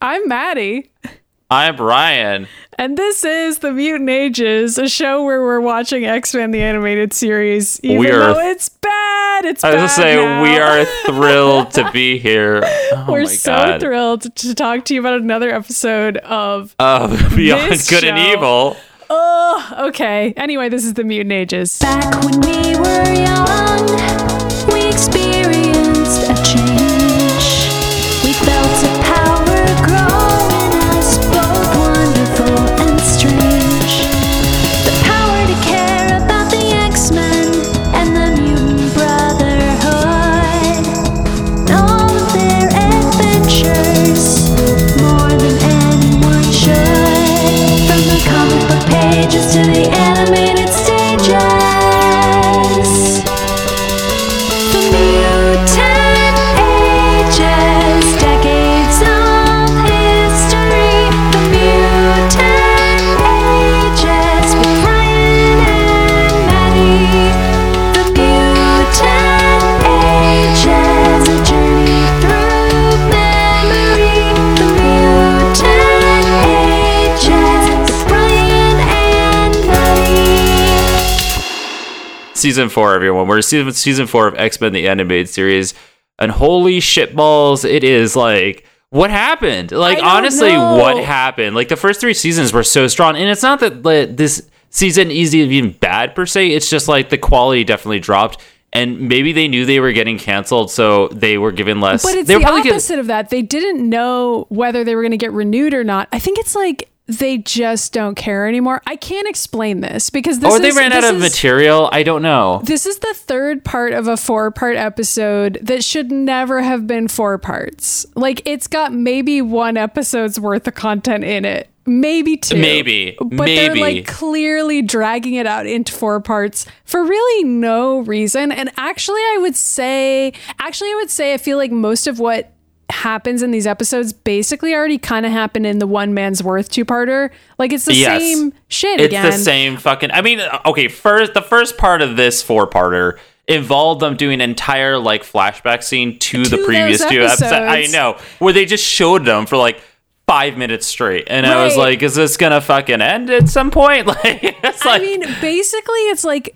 I'm Maddy. I'm Ryan. And this is The Mutant Ages, a show where we're watching X Men the animated series, even We are- though it's bad. It's I was gonna say now. we are thrilled to be here. Oh we're my so God. thrilled to talk to you about another episode of. of Beyond This Good and. Evil. Oh, okay. Anyway, this is The Mutant Ages. Back when we were young, we experienced Season four, everyone. We're season season four of X Men the Animated Series, and holy shitballs, it is like. What happened? Like honestly, know. what happened? Like the first three seasons were so strong, and it's not that like, this season is even bad per se. It's just like the quality definitely dropped, and maybe they knew they were getting canceled, so they were given less. But it's they the were given- opposite of that. They didn't know whether they were going to get renewed or not. I think it's like they just don't care anymore. I can't explain this because this is. or they is, ran out of is- material. I don't know. This is the third part of a four part episode that should never have been four parts. Like, it's got maybe one episode's worth of content in it. Maybe two. Maybe. But Maybe. they're like clearly dragging it out into four parts for really no reason. And actually, I would say, actually, I would say, I feel like most of what happens in these episodes basically already kind of happened in the one man's worth two parter. Like, it's the Yes. same shit It's again. the same fucking. I mean, uh, okay. First, the first part of this four-parter involved them doing an entire like flashback scene to, the previous two episodes. I know where they just showed them for like five minutes straight, and I was like, "Is this gonna fucking end at some point?" Like, it's like I mean, basically, it's like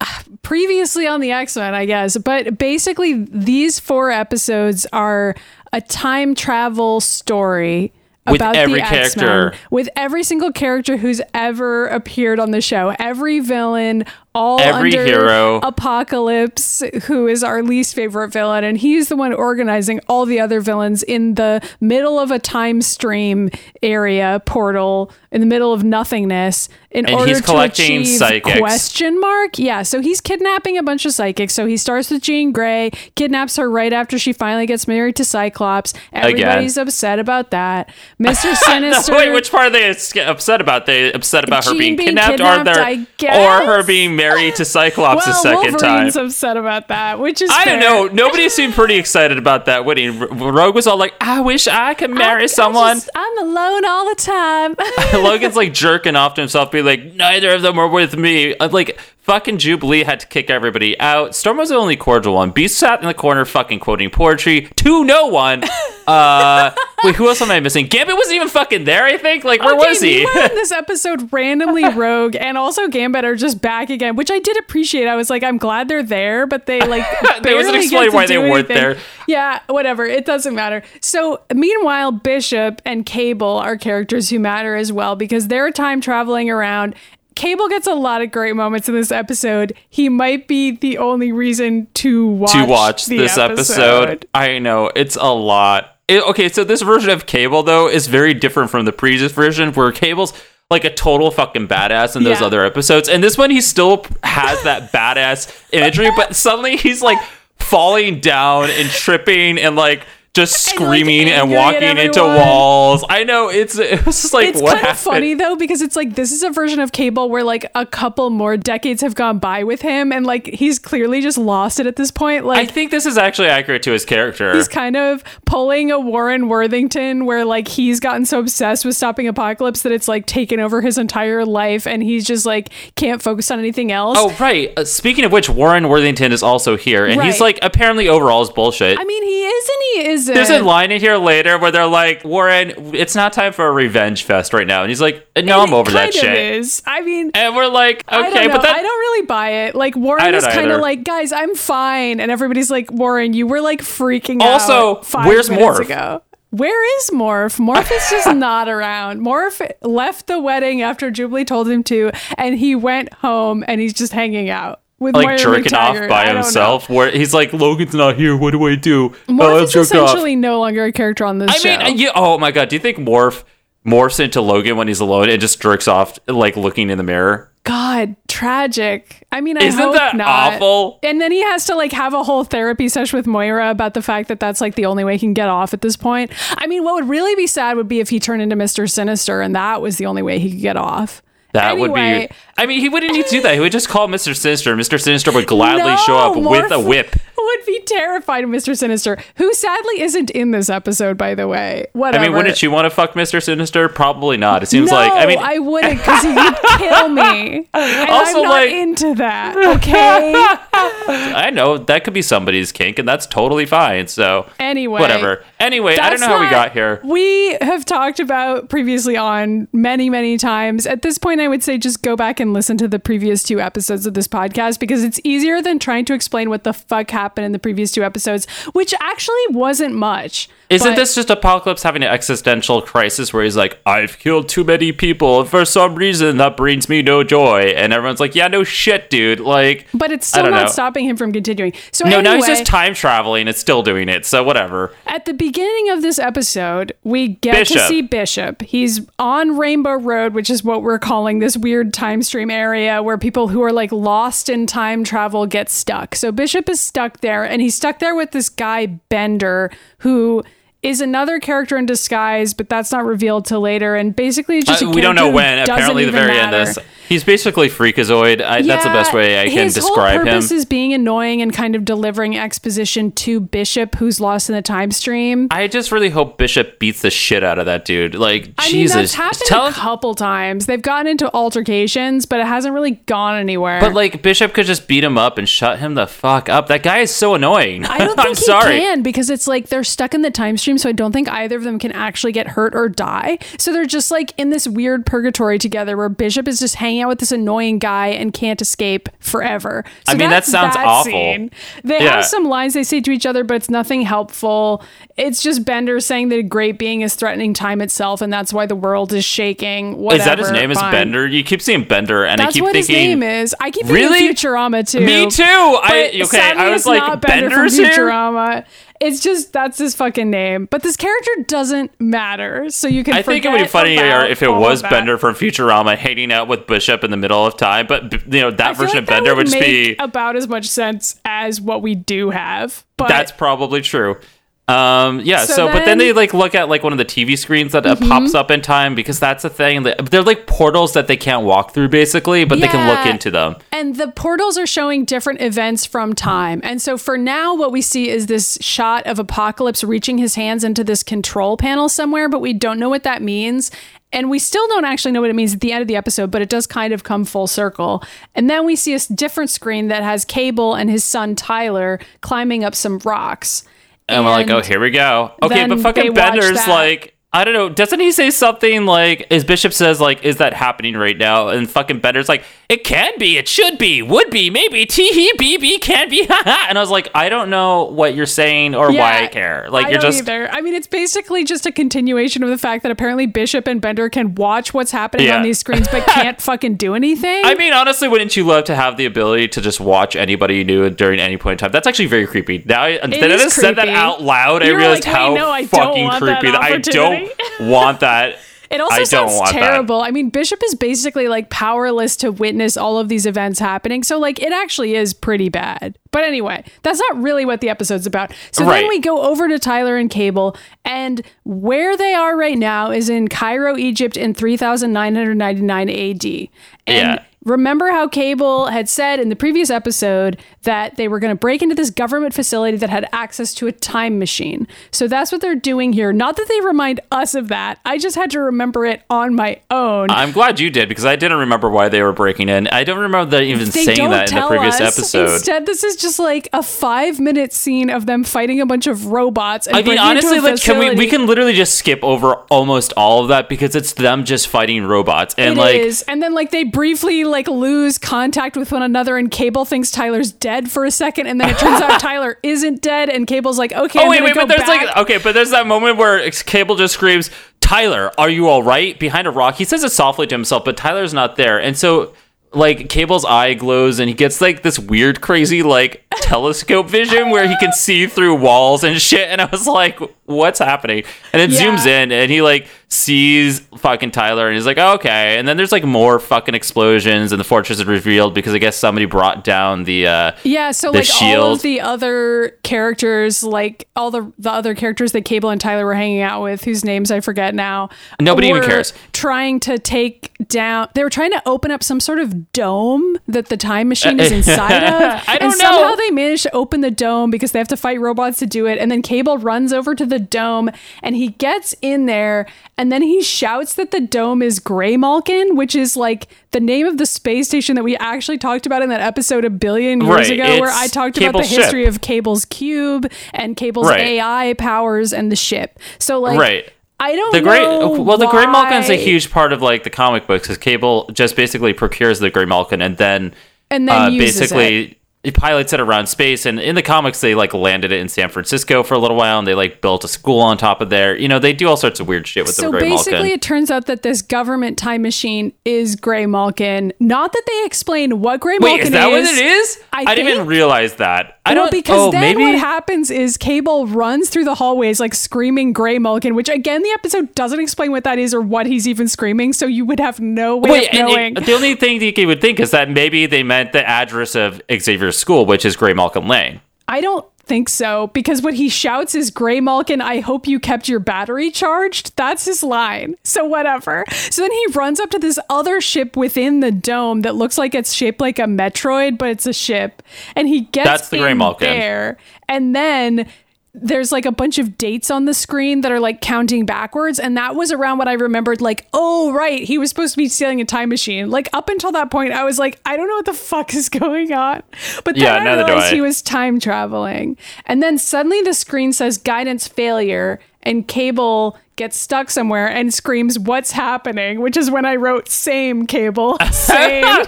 previously on the X Men, I guess. But basically, these four episodes are a time travel story. With about every the X-Men, character. with every single character who's ever appeared on the show, every villain, all Every under hero. Apocalypse, who is our least favorite villain, and he's the one organizing all the other villains in the middle of a time stream area portal in the middle of nothingness in And order he's to achieve psychics. question mark? Yeah so he's kidnapping a bunch of psychics. So he starts with jean grey kidnaps her right after she finally gets married to cyclops. Everybody's upset about that. Mr No, sinister wait, which part are they upset about? They upset about her being being kidnapped, kidnapped, or, or her being married to Cyclops well a second time? wolverine's upset about that which is I don't know. Nobody seemed pretty excited about that wedding. R- Rogue was all like, "I wish I could marry I someone." just- i'm alone all the time Logan's like jerking off to himself, being like, "Neither of them were with me." I'm like, fucking Jubilee had to kick everybody out. Storm was the only cordial one. Beast sat in the corner, fucking quoting poetry to no one. Uh, wait, who else am I missing? Gambit wasn't even fucking there. I think. Like, where Okay, was he? this episode, randomly Rogue and also Gambit are just back again, which I did appreciate. I was like, I'm glad they're there, but they like They wasn't explain get to why they do weren't anything. there. Yeah, whatever. It doesn't matter. So meanwhile, Bishop and Cable are characters who matter as well because they're time traveling around. Cable gets a lot of great moments in this episode. He might be the only reason to watch to watch this episode. I know it's a lot. It- okay, so this version of Cable though is very different from the previous version, where Cable's like a total fucking badass in those Yeah. other episodes, and this one he still has that badass imagery, but suddenly he's like falling down and tripping and like just And, like, screaming and, walking into walls. I know it's it was just like it's what kind happened. of funny though because it's like this is a version of Cable where like a couple more decades have gone by with him and like he's clearly just lost it at this point. Like I think this is actually accurate to his character. he's kind of pulling a Warren Worthington where like he's gotten so obsessed with stopping apocalypse that it's like taken over his entire life and he's just like can't focus on anything else. Oh right. Uh, speaking of which, Warren Worthington is also here, and he's like apparently overall is bullshit. I mean, he is and he isn't. There's a line in here later where they're like, Warren, it's not time for a revenge fest right now. And he's like, no, I'm over that shit. Is. I mean, And we're like, I okay, don't but that I don't really buy it. Like Warren is kind of like, guys, I'm fine, and everybody's like, Warren, you were like freaking Also, out. Five where's Morph? Ago. Where is Morph? Morph is just not around. Morph left the wedding after Jubilee told him to, and he went home and he's just hanging out with like Moira jerking off by don't know. himself. Where he's like, Logan's not here. What do I do? Morph oh, jerked off. essentially no longer a character on this show. I show. mean, uh, yeah, oh my god, do you think Morph morphs into Logan when he's alone and just jerks off, like looking in the mirror? God, tragic. I mean, I Isn't hope that not. awful? And then he has to like have a whole therapy session with Moira about the fact that that's like the only way he can get off at this point. I mean, what would really be sad would be if he turned into Mr. Sinister and that was the only way he could get off. That would be. I mean, he wouldn't need to do that. He would just call Mr. Sinister. Mr. Sinister would gladly show up No, with a whip. Would be terrified of Mr. Sinister, who sadly isn't in this episode, by the way. Whatever. I mean, wouldn't you want to fuck Mr. Sinister? Probably not. It seems no, like. I mean, I wouldn't because he would kill me. And Also, I'm not like- into that. Okay. I know that could be somebody's kink, and that's totally fine. So Anyway, whatever. Anyway, I don't know how we got here. We have talked about previously on many, many times. At this point, I would say just go back and listen to the previous two episodes of this podcast because it's easier than trying to explain what the fuck happened in the previous two episodes, which actually wasn't much. Isn't But- this just Apocalypse having an existential crisis where he's like, I've killed too many people, and for some reason that brings me no joy? And everyone's like, Yeah, no shit, dude. Like, But it's still not know. stopping him from continuing. So no, now he's just time traveling. It's still doing it. So whatever. At the beginning of this episode, we get Bishop. to see Bishop. He's on Rainbow Road, which is what we're calling this weird time stream area where people who are like lost in time travel get stuck. So Bishop is stuck there, and he's stuck there with this guy, Bender, who is another character in disguise, but that's not revealed till later. And basically, it's just a Uh, we don't know when. Apparently, the very end. matter. This he's basically freakazoid. I, that's the best way I can describe him. his whole him. purpose is being annoying and kind of delivering exposition to Bishop, who's lost in the time stream. I just really hope Bishop beats the shit out of that dude. Like I mean, Jesus, that's happened tell a couple times. They've gotten into altercations, but it hasn't really gone anywhere. But like Bishop could just beat him up and shut him the fuck up. That guy is so annoying. I don't I'm think he sorry. can because it's like they're stuck in the time stream, so I don't think either of them can actually get hurt or die. So they're just like in this weird purgatory together where Bishop is just hanging out with this annoying guy and can't escape forever. So I mean, that sounds that awful. scene. They Yeah. have some lines they say to each other, but it's nothing helpful. It's just Bender saying that a great being is threatening time itself, and that's why the world is shaking. Whatever, Is that his name? Is. Bender? You keep seeing Bender, and That's I keep what thinking. his name is. I keep Really? Futurama too. Me too. I okay. I was like, not Bender Bender's from here. It's just that's his fucking name. But this character doesn't matter, so you can. I think it would be funnier if it was. Bender from Futurama hanging out with Bishop in the middle of time. But you know that I version like of that Bender would, would just be. about as much sense as what we do have. But That's probably true. Um, yeah. So So, but then then- Mm-hmm. they like look at like one of the TV screens that uh, pops up in time because that's a thing. They're like portals that they can't walk through, basically, but they can look into them. And the portals are showing different events from time. And so for now, what we see is this shot of Apocalypse reaching his hands into this control panel somewhere, but we don't know what that means. And we still don't actually know what it means at the end of the episode, but it does kind of come full circle. And then we see a different screen that has Cable and his son Tyler climbing up some rocks. And, we're like, oh, here we go. Okay, but fucking Bender's that. like, I don't know. Doesn't he say something like, as Bishop says, like, is that happening right now? And fucking Bender's like, it can be, it should be, would be, maybe, tee hee, be, be, can be, haha. And I was like, I don't know what you're saying or why I care. Like, I you're don't just. either. I mean, it's basically just a continuation of the fact that apparently Bishop and Bender can watch what's happening Yeah. on these screens, but can't fucking do anything. I mean, honestly, wouldn't you love to have the ability to just watch anybody you knew during any point in time? That's actually very creepy. Now, instead of is just said that out loud, I You were realized like, how no, I fucking that creepy that I don't. want that. It also I sounds want that. terrible. I mean, Bishop is basically like powerless to witness all of these events happening. So, like, it actually is pretty bad. But anyway, that's not really what the episode's about. So Right. then we go over to Tyler and Cable, and where they are right now is in Cairo, Egypt in 3999 AD. And Yeah. Remember how Cable had said in the previous episode that they were going to break into this government facility that had access to a time machine. So that's what they're doing here. Not that they remind us of that. I just had to remember it on my own. I'm glad you did because I didn't remember why they were breaking in. I don't remember them even they saying that in the tell previous us. episode. Instead, this is just like a five minute scene of them fighting a bunch of robots. And I mean, honestly, like, can we we can literally just skip over almost all of that because it's them just fighting robots and It like is. and then like they briefly like lose contact with one another, and Cable thinks Tyler's dead for a second, and then it turns out Tyler isn't dead, and Cable's like, okay, Oh wait, wait, but there's back. like okay, but there's that moment where Cable just screams, "Tyler, are you all right?" behind a rock. He says it softly to himself, but Tyler's not there, and so like Cable's eye glows, and he gets like this weird, crazy like telescope vision where he can see through walls and shit. And I was like, "What's happening?" And it Yeah. zooms in, and he like sees fucking Tyler, and he's like, "Okay." And then there's like more fucking explosions, and the fortress is revealed because I guess somebody brought down the uh Yeah, so like all of the other characters, like all the the other characters that Cable and Tyler were hanging out with, whose names I forget now. Nobody even cares. Trying to take down. They were trying to open up some sort of dome that the time machine is inside of. I and don't somehow know. they managed to open the dome because they have to fight robots to do it. And then Cable runs over to the dome and he gets in there and then he shouts that the dome is Graymalkin, which is like the name of the space station that we actually talked about in that episode a billion years Right, ago, where I talked about the ship. history of Cable's cube and Cable's Right. AI powers and the ship. So like, Right. I don't The great know. well, the Graymalkin's a huge part of like the comic books because Cable just basically procures the Graymalkin and then and then uh, uses basically it pilots it around space. And in the comics, they like landed it in San Francisco for a little while, and they like built a school on top of there. You know, they do all sorts of weird shit with So the basically, Malkin. it turns out that this government time machine is Graymalkin. Not that they explain what Grey Wait, Malkin is that what it is? I didn't even realize that. I don't because oh, then maybe what happens is Cable runs through the hallways like screaming Graymalkin, which again the episode doesn't explain what that is or what he's even screaming, so you would have no way Wait, of knowing. it- the only thing that you would think is that maybe they meant the address of Xavier's school, which is Graymalkin Lane. I don't think so because what he shouts is Graymalkin, I hope you kept your battery charged. That's his line. So whatever. So then he runs up to this other ship within the dome that looks like it's shaped like a Metroid, but it's a ship. And he gets That's the Graymalkin. there. And then there's like a bunch of dates on the screen that are like counting backwards and that was around what i remembered like oh right he was supposed to be stealing a time machine. Like up until that point i was like i don't know what the fuck is going on. But then Yeah, i realized I. he was time traveling. And then suddenly the screen says guidance failure and cable gets stuck somewhere and screams what's happening which is when i wrote same cable same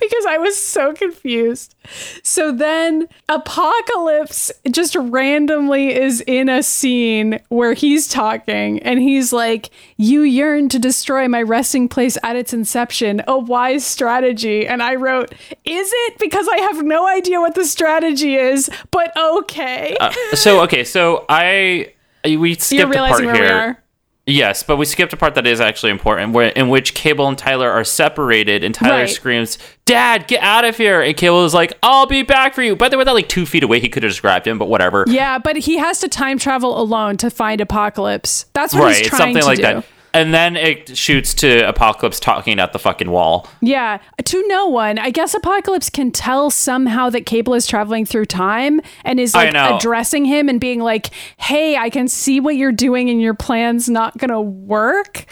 because I was so confused. So then Apocalypse just randomly is in a scene where he's talking and he's like, You yearn to destroy my resting place at its inception, a wise strategy. And I wrote, Is it? Because I have no idea what the strategy is, but okay. Uh, so okay, so I Uh, we skipped You're a part where here. we are. Yes, but we skipped a part that is actually important, where in which Cable and Tyler are separated, and Tyler Right. screams, "Dad, get out of here!" And Cable is like, "I'll be back for you." But they were that like two feet away. He could have just grabbed him, but whatever. Yeah, but he has to time travel alone to find Apocalypse. That's what right, he's trying something to like do. that. And then it shoots to Apocalypse talking at the fucking wall. Yeah, to no one. I guess Apocalypse can tell somehow that Cable is traveling through time and is like addressing him and being like, "Hey, I can see what you're doing and your plan's not going to work."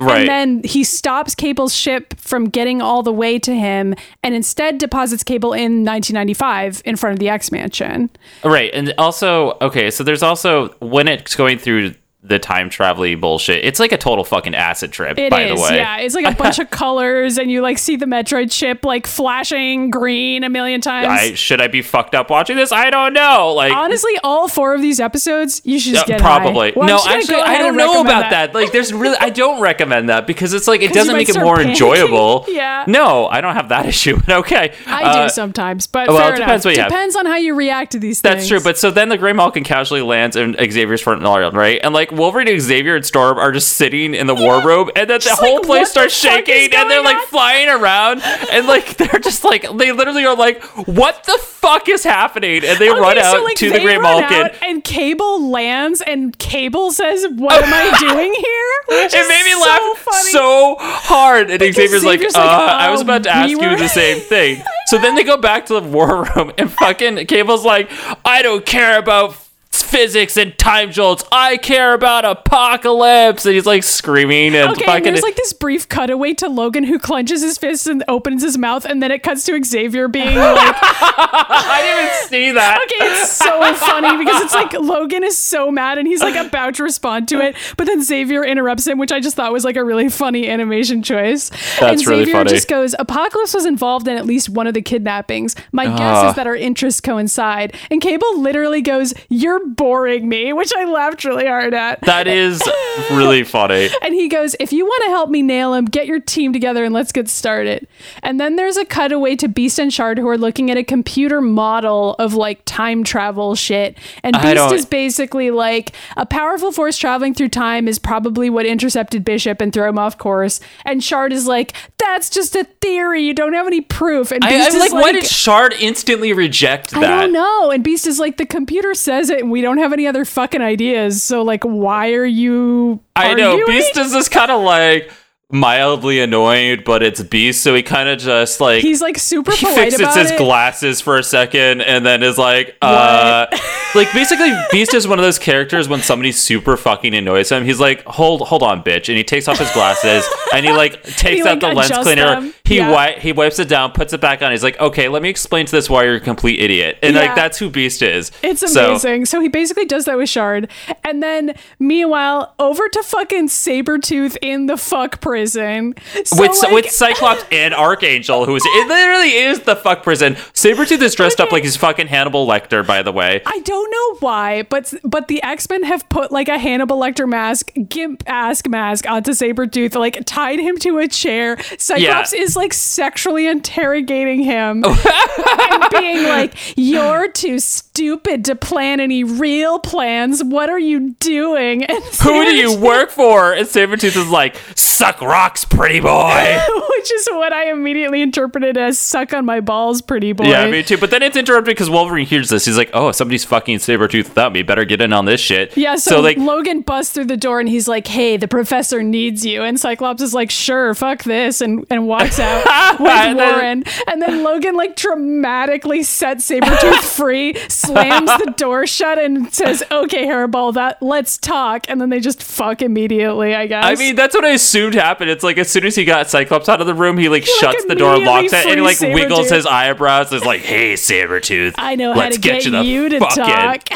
Right. And then he stops Cable's ship from getting all the way to him and instead deposits Cable in 1995 in front of the X Mansion. Right, and also okay, so there's also when it's going through the time traveling bullshit, it's like a total fucking acid trip. It is, by the way, yeah. It's like a bunch of colors, and you like see the Metroid ship like flashing green a million times. I should I be fucked up watching this? I don't know. Like Honestly, all four of these episodes, you should just Uh, get probably. Well, no actually i don't know about that. like there's really i don't recommend that because it's like it doesn't make it more panicking. enjoyable Yeah. no i don't have that issue but okay I Uh, do sometimes, but well, fair it depends enough. what you have. Depends on how you react to these that's things. That's true but so then the Graymalkin casually lands in xavier's front lawn right and like wolverine and xavier and storm are just sitting in the wardrobe and then the Just whole like, place starts shaking and they're like on? flying around and like they're just like they literally are like what the fuck is happening and they Okay, run out so, like, to the Graymalkin and Cable lands, and Cable says, "What am I doing here?" Which it made me laugh funny. so hard. And Xavier's like, Xavier's uh, like, I was "Uh, about to ask we you were-" the same thing. So then they go back to the war room, and fucking Cable's like, I don't care about physics and time jolts. I care about apocalypse. And he's like screaming and Okay, and there's like this brief cutaway to Logan who clenches his fist and opens his mouth, and then it cuts to Xavier being like, I didn't even see that. okay, it's so funny because it's like Logan is so mad and he's like about to respond to it, but then Xavier interrupts him, which I just thought was like a really funny animation choice. and That's really Xavier funny. just goes, Apocalypse was involved in at least one of the kidnappings. My guess Ah. is that our interests coincide. And Cable literally goes, You're boring me, which I laughed really hard at. That is really funny. And he goes, If you want to help me nail him, get your team together and let's get started. And then there's a cutaway to Beast and Shard who are looking at a computer model of like time travel shit. And Beast is basically like a powerful force traveling through time is probably what intercepted Bishop and threw him off course. And Shard is like, That's just a theory. You don't have any proof. And Beast I'm is like, why did Shard instantly reject that? I don't know. And Beast is like, the computer says it, and we don't have any other fucking ideas. So, like, why are you? I know. arguing? Beast is just kind of like mildly annoyed, but it's Beast, so he kind of just like He's like super he fixes his it. glasses for a second and then is like, uh, like basically Beast is one of those characters when somebody super fucking annoys him. He's like, hold, hold on, bitch, and he takes off his glasses and he like takes He, out like, the lens cleaner. them. He Yeah. wi- he wipes it down, puts it back on. He's like, okay, let me explain to this why you're a complete idiot, and Yeah. like that's who Beast is. It's amazing. So, he basically does that with Shard. And then, meanwhile, over to fucking Sabretooth in the fuck prison. So, with like, with Cyclops and Archangel, who's it literally is the fuck prison. Sabretooth is dressed up like he's fucking Hannibal Lecter, by the way. I don't know why, but but the X Men have put like a Hannibal Lecter mask, gimp ask mask onto Sabretooth, like tied him to a chair. Cyclops Yeah. is like sexually interrogating him and being like, You're too stupid to plan any real plans. What are you doing? And Who do you work for? And Sabretooth is like, suck rocks, pretty boy. Which is what I immediately interpreted as suck on my balls, pretty boy. yeah, me too. But then it's interrupted because Wolverine hears this. He's like, oh, somebody's fucking Sabretooth without me. Better get in on this shit. Yeah, so, like, Logan busts through the door and he's like, "Hey, the professor needs you." And Cyclops is like, "Sure, fuck this," and and walks out with Warren. And then Logan like dramatically sets Sabretooth free, slams the door shut, and says, "Okay, Hairball, that let's talk." And then they just fuck immediately. I guess. I mean, that's what I assumed happened. It's like as soon as he got Cyclops out of the room, he like shuts the door, locks it, and he like wiggles his eyebrows. Is like, "Hey, Sabretooth, I know let's how to get, you, the you to fuck talk.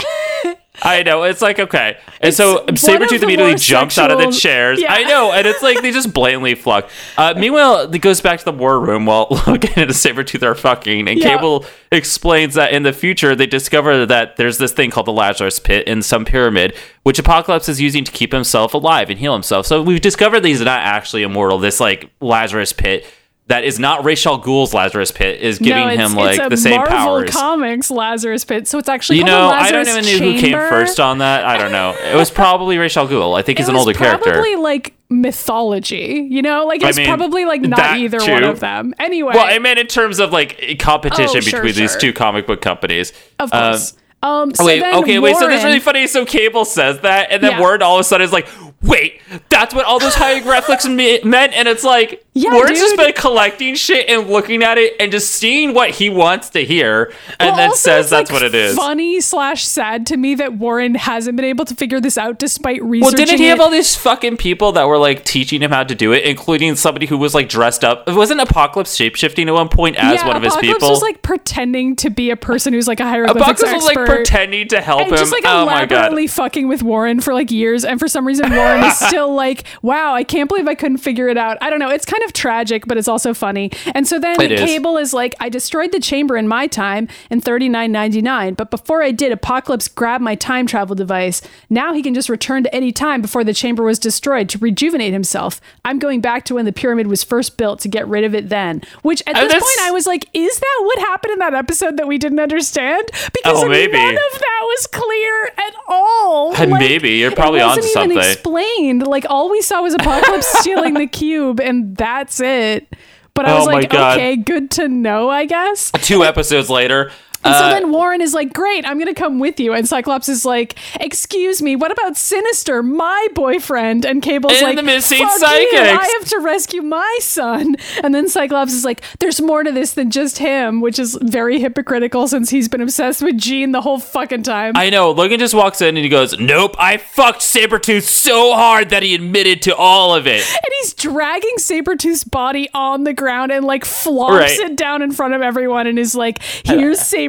I know. It's like okay, and It's so Sabretooth immediately jumps out of the chairs. Yeah. I know, and it's like they just blatantly fuck. Uh, meanwhile, it goes back to the war room while Logan and Sabretooth are fucking, and Yeah. Cable explains that in the future they discover that there's this thing called the Lazarus Pit in some pyramid, which Apocalypse is using to keep himself alive and heal himself. So we've discovered that he's not actually immortal. This like Lazarus Pit. That is not Ra's al Ghul's Lazarus Pit is giving no, him like the same Marvel powers. Comics Lazarus Pit. So it's actually You know, I don't even know who came first on that. I don't know. It was probably Ra's al Ghul. I think he's an older character. Probably like mythology, you know, like I it's mean, probably like not either too. one of them. Anyway, Well, I meant in terms of like competition Oh, sure, between these two comic book companies. of Um, course. Um, so wait, okay, wait. So this is really funny. So Cable says that, and then Yeah. Word all of a sudden is like, "Wait, that's what all those hieroglyphics me- meant." And it's like, Yeah, Word's just dude. been collecting shit and looking at it and just seeing what he wants to hear, and Well, then says that's like, what it is. Funny slash sad to me that Warren hasn't been able to figure this out despite researching. Well, didn't he have all these fucking people that were like teaching him how to do it, including somebody who was like dressed up? It wasn't Apocalypse shapeshifting at one point as yeah, one of his Apocalypse people? was like pretending to be a person who's like a hieroglyphics Apocalypse was like pretending to help and him. just like oh my god! elaborately fucking with Warren for like years, and for some reason Warren is still like, "Wow, I can't believe I couldn't figure it out." I don't know. It's kind of tragic, but it's also funny. And so then It is. Cable is like, "I destroyed the chamber in my time in 39.99, but before I did, Apocalypse grabbed my time travel device. Now he can just return to any time before the chamber was destroyed to rejuvenate himself. I'm going back to when the pyramid was first built to get rid of it then." Which at Oh, this that's- point I was like, "Is that what happened in that episode that we didn't understand?" Because Oh, none of that was clear at all. Uh, maybe. You're probably it onto wasn't even something. explained. Like all we saw was Apocalypse stealing the cube, and that's it. But I Oh was my like, God. okay, good to know, I guess. Two episodes later, And so Uh, then Warren is like, "Great, I'm gonna come with you." And Cyclops is like, "Excuse me, what about Sinister, my boyfriend?" And Cable's like, the missing "Fuck you. I have to rescue my son." And then Cyclops is like, "There's more to this than just him," which is very hypocritical since he's been obsessed with Jean the whole fucking time. I know. Logan just walks in and he goes, Nope, I fucked Sabretooth so hard that he admitted to all of it. and he's dragging Sabretooth's body on the ground and like flops Right. it down in front of everyone and is like, here's Sabretooth,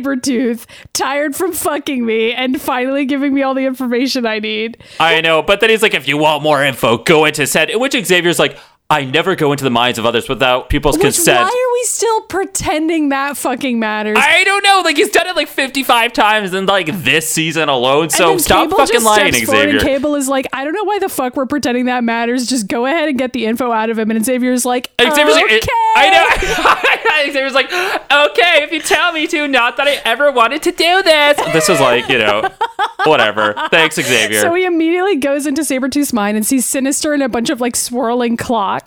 tired from fucking me and finally giving me all the information I need. I know. But then he's like, If you want more info, go into head. In which Xavier's like, I never go into the minds of others without people's Which consent. why are we still pretending that fucking matters? I don't know. Like he's done it like 55 times in like this season alone. So stop Cable fucking lying, Xavier. And Cable is like, I don't know why the fuck we're pretending that matters. Just go ahead and get the info out of him. And Xavier's like, And Xavier's okay. like, I know. Xavier's like, okay, if you tell me to, not that I ever wanted to do this. This is like, you know, whatever. Thanks, Xavier. So he immediately goes into Sabretooth's mind and sees Sinister and a bunch of like swirling clocks.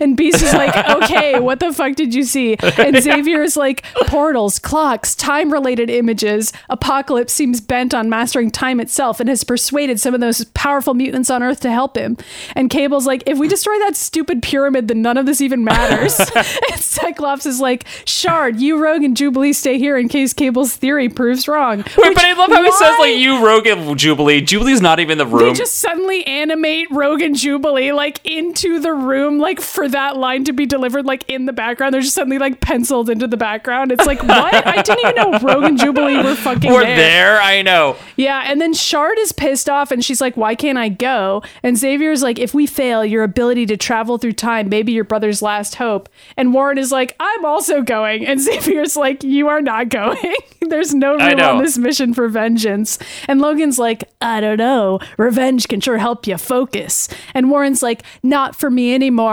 And Beast is like, okay, what the fuck did you see? And Xavier is like, portals, clocks, time related images. Apocalypse seems bent on mastering time itself and has persuaded some of those powerful mutants on Earth to help him. And Cable's like, if we destroy that stupid pyramid, then none of this even matters. and Cyclops is like, Shard, you, Rogue, and Jubilee stay here in case Cable's theory proves wrong. Wait, but I love how he says like you Rogue and Jubilee. Jubilee's not even in the They just suddenly animate Rogue and Jubilee like into the room, like for that line to be delivered, like in the background. They're just suddenly like penciled into the background. It's like, what? I didn't even know Rogue and Jubilee were fucking We're there. there. I know. Yeah, and then Shard is pissed off and she's like, Why can't I go? And Xavier's like, If we fail, your ability to travel through time may be your brother's last hope. And Warren is like, I'm also going. And Xavier's like, You are not going. There's no room on this mission for vengeance. And Logan's like, I don't know. Revenge can sure help you focus. And Warren's like, Not for me anymore.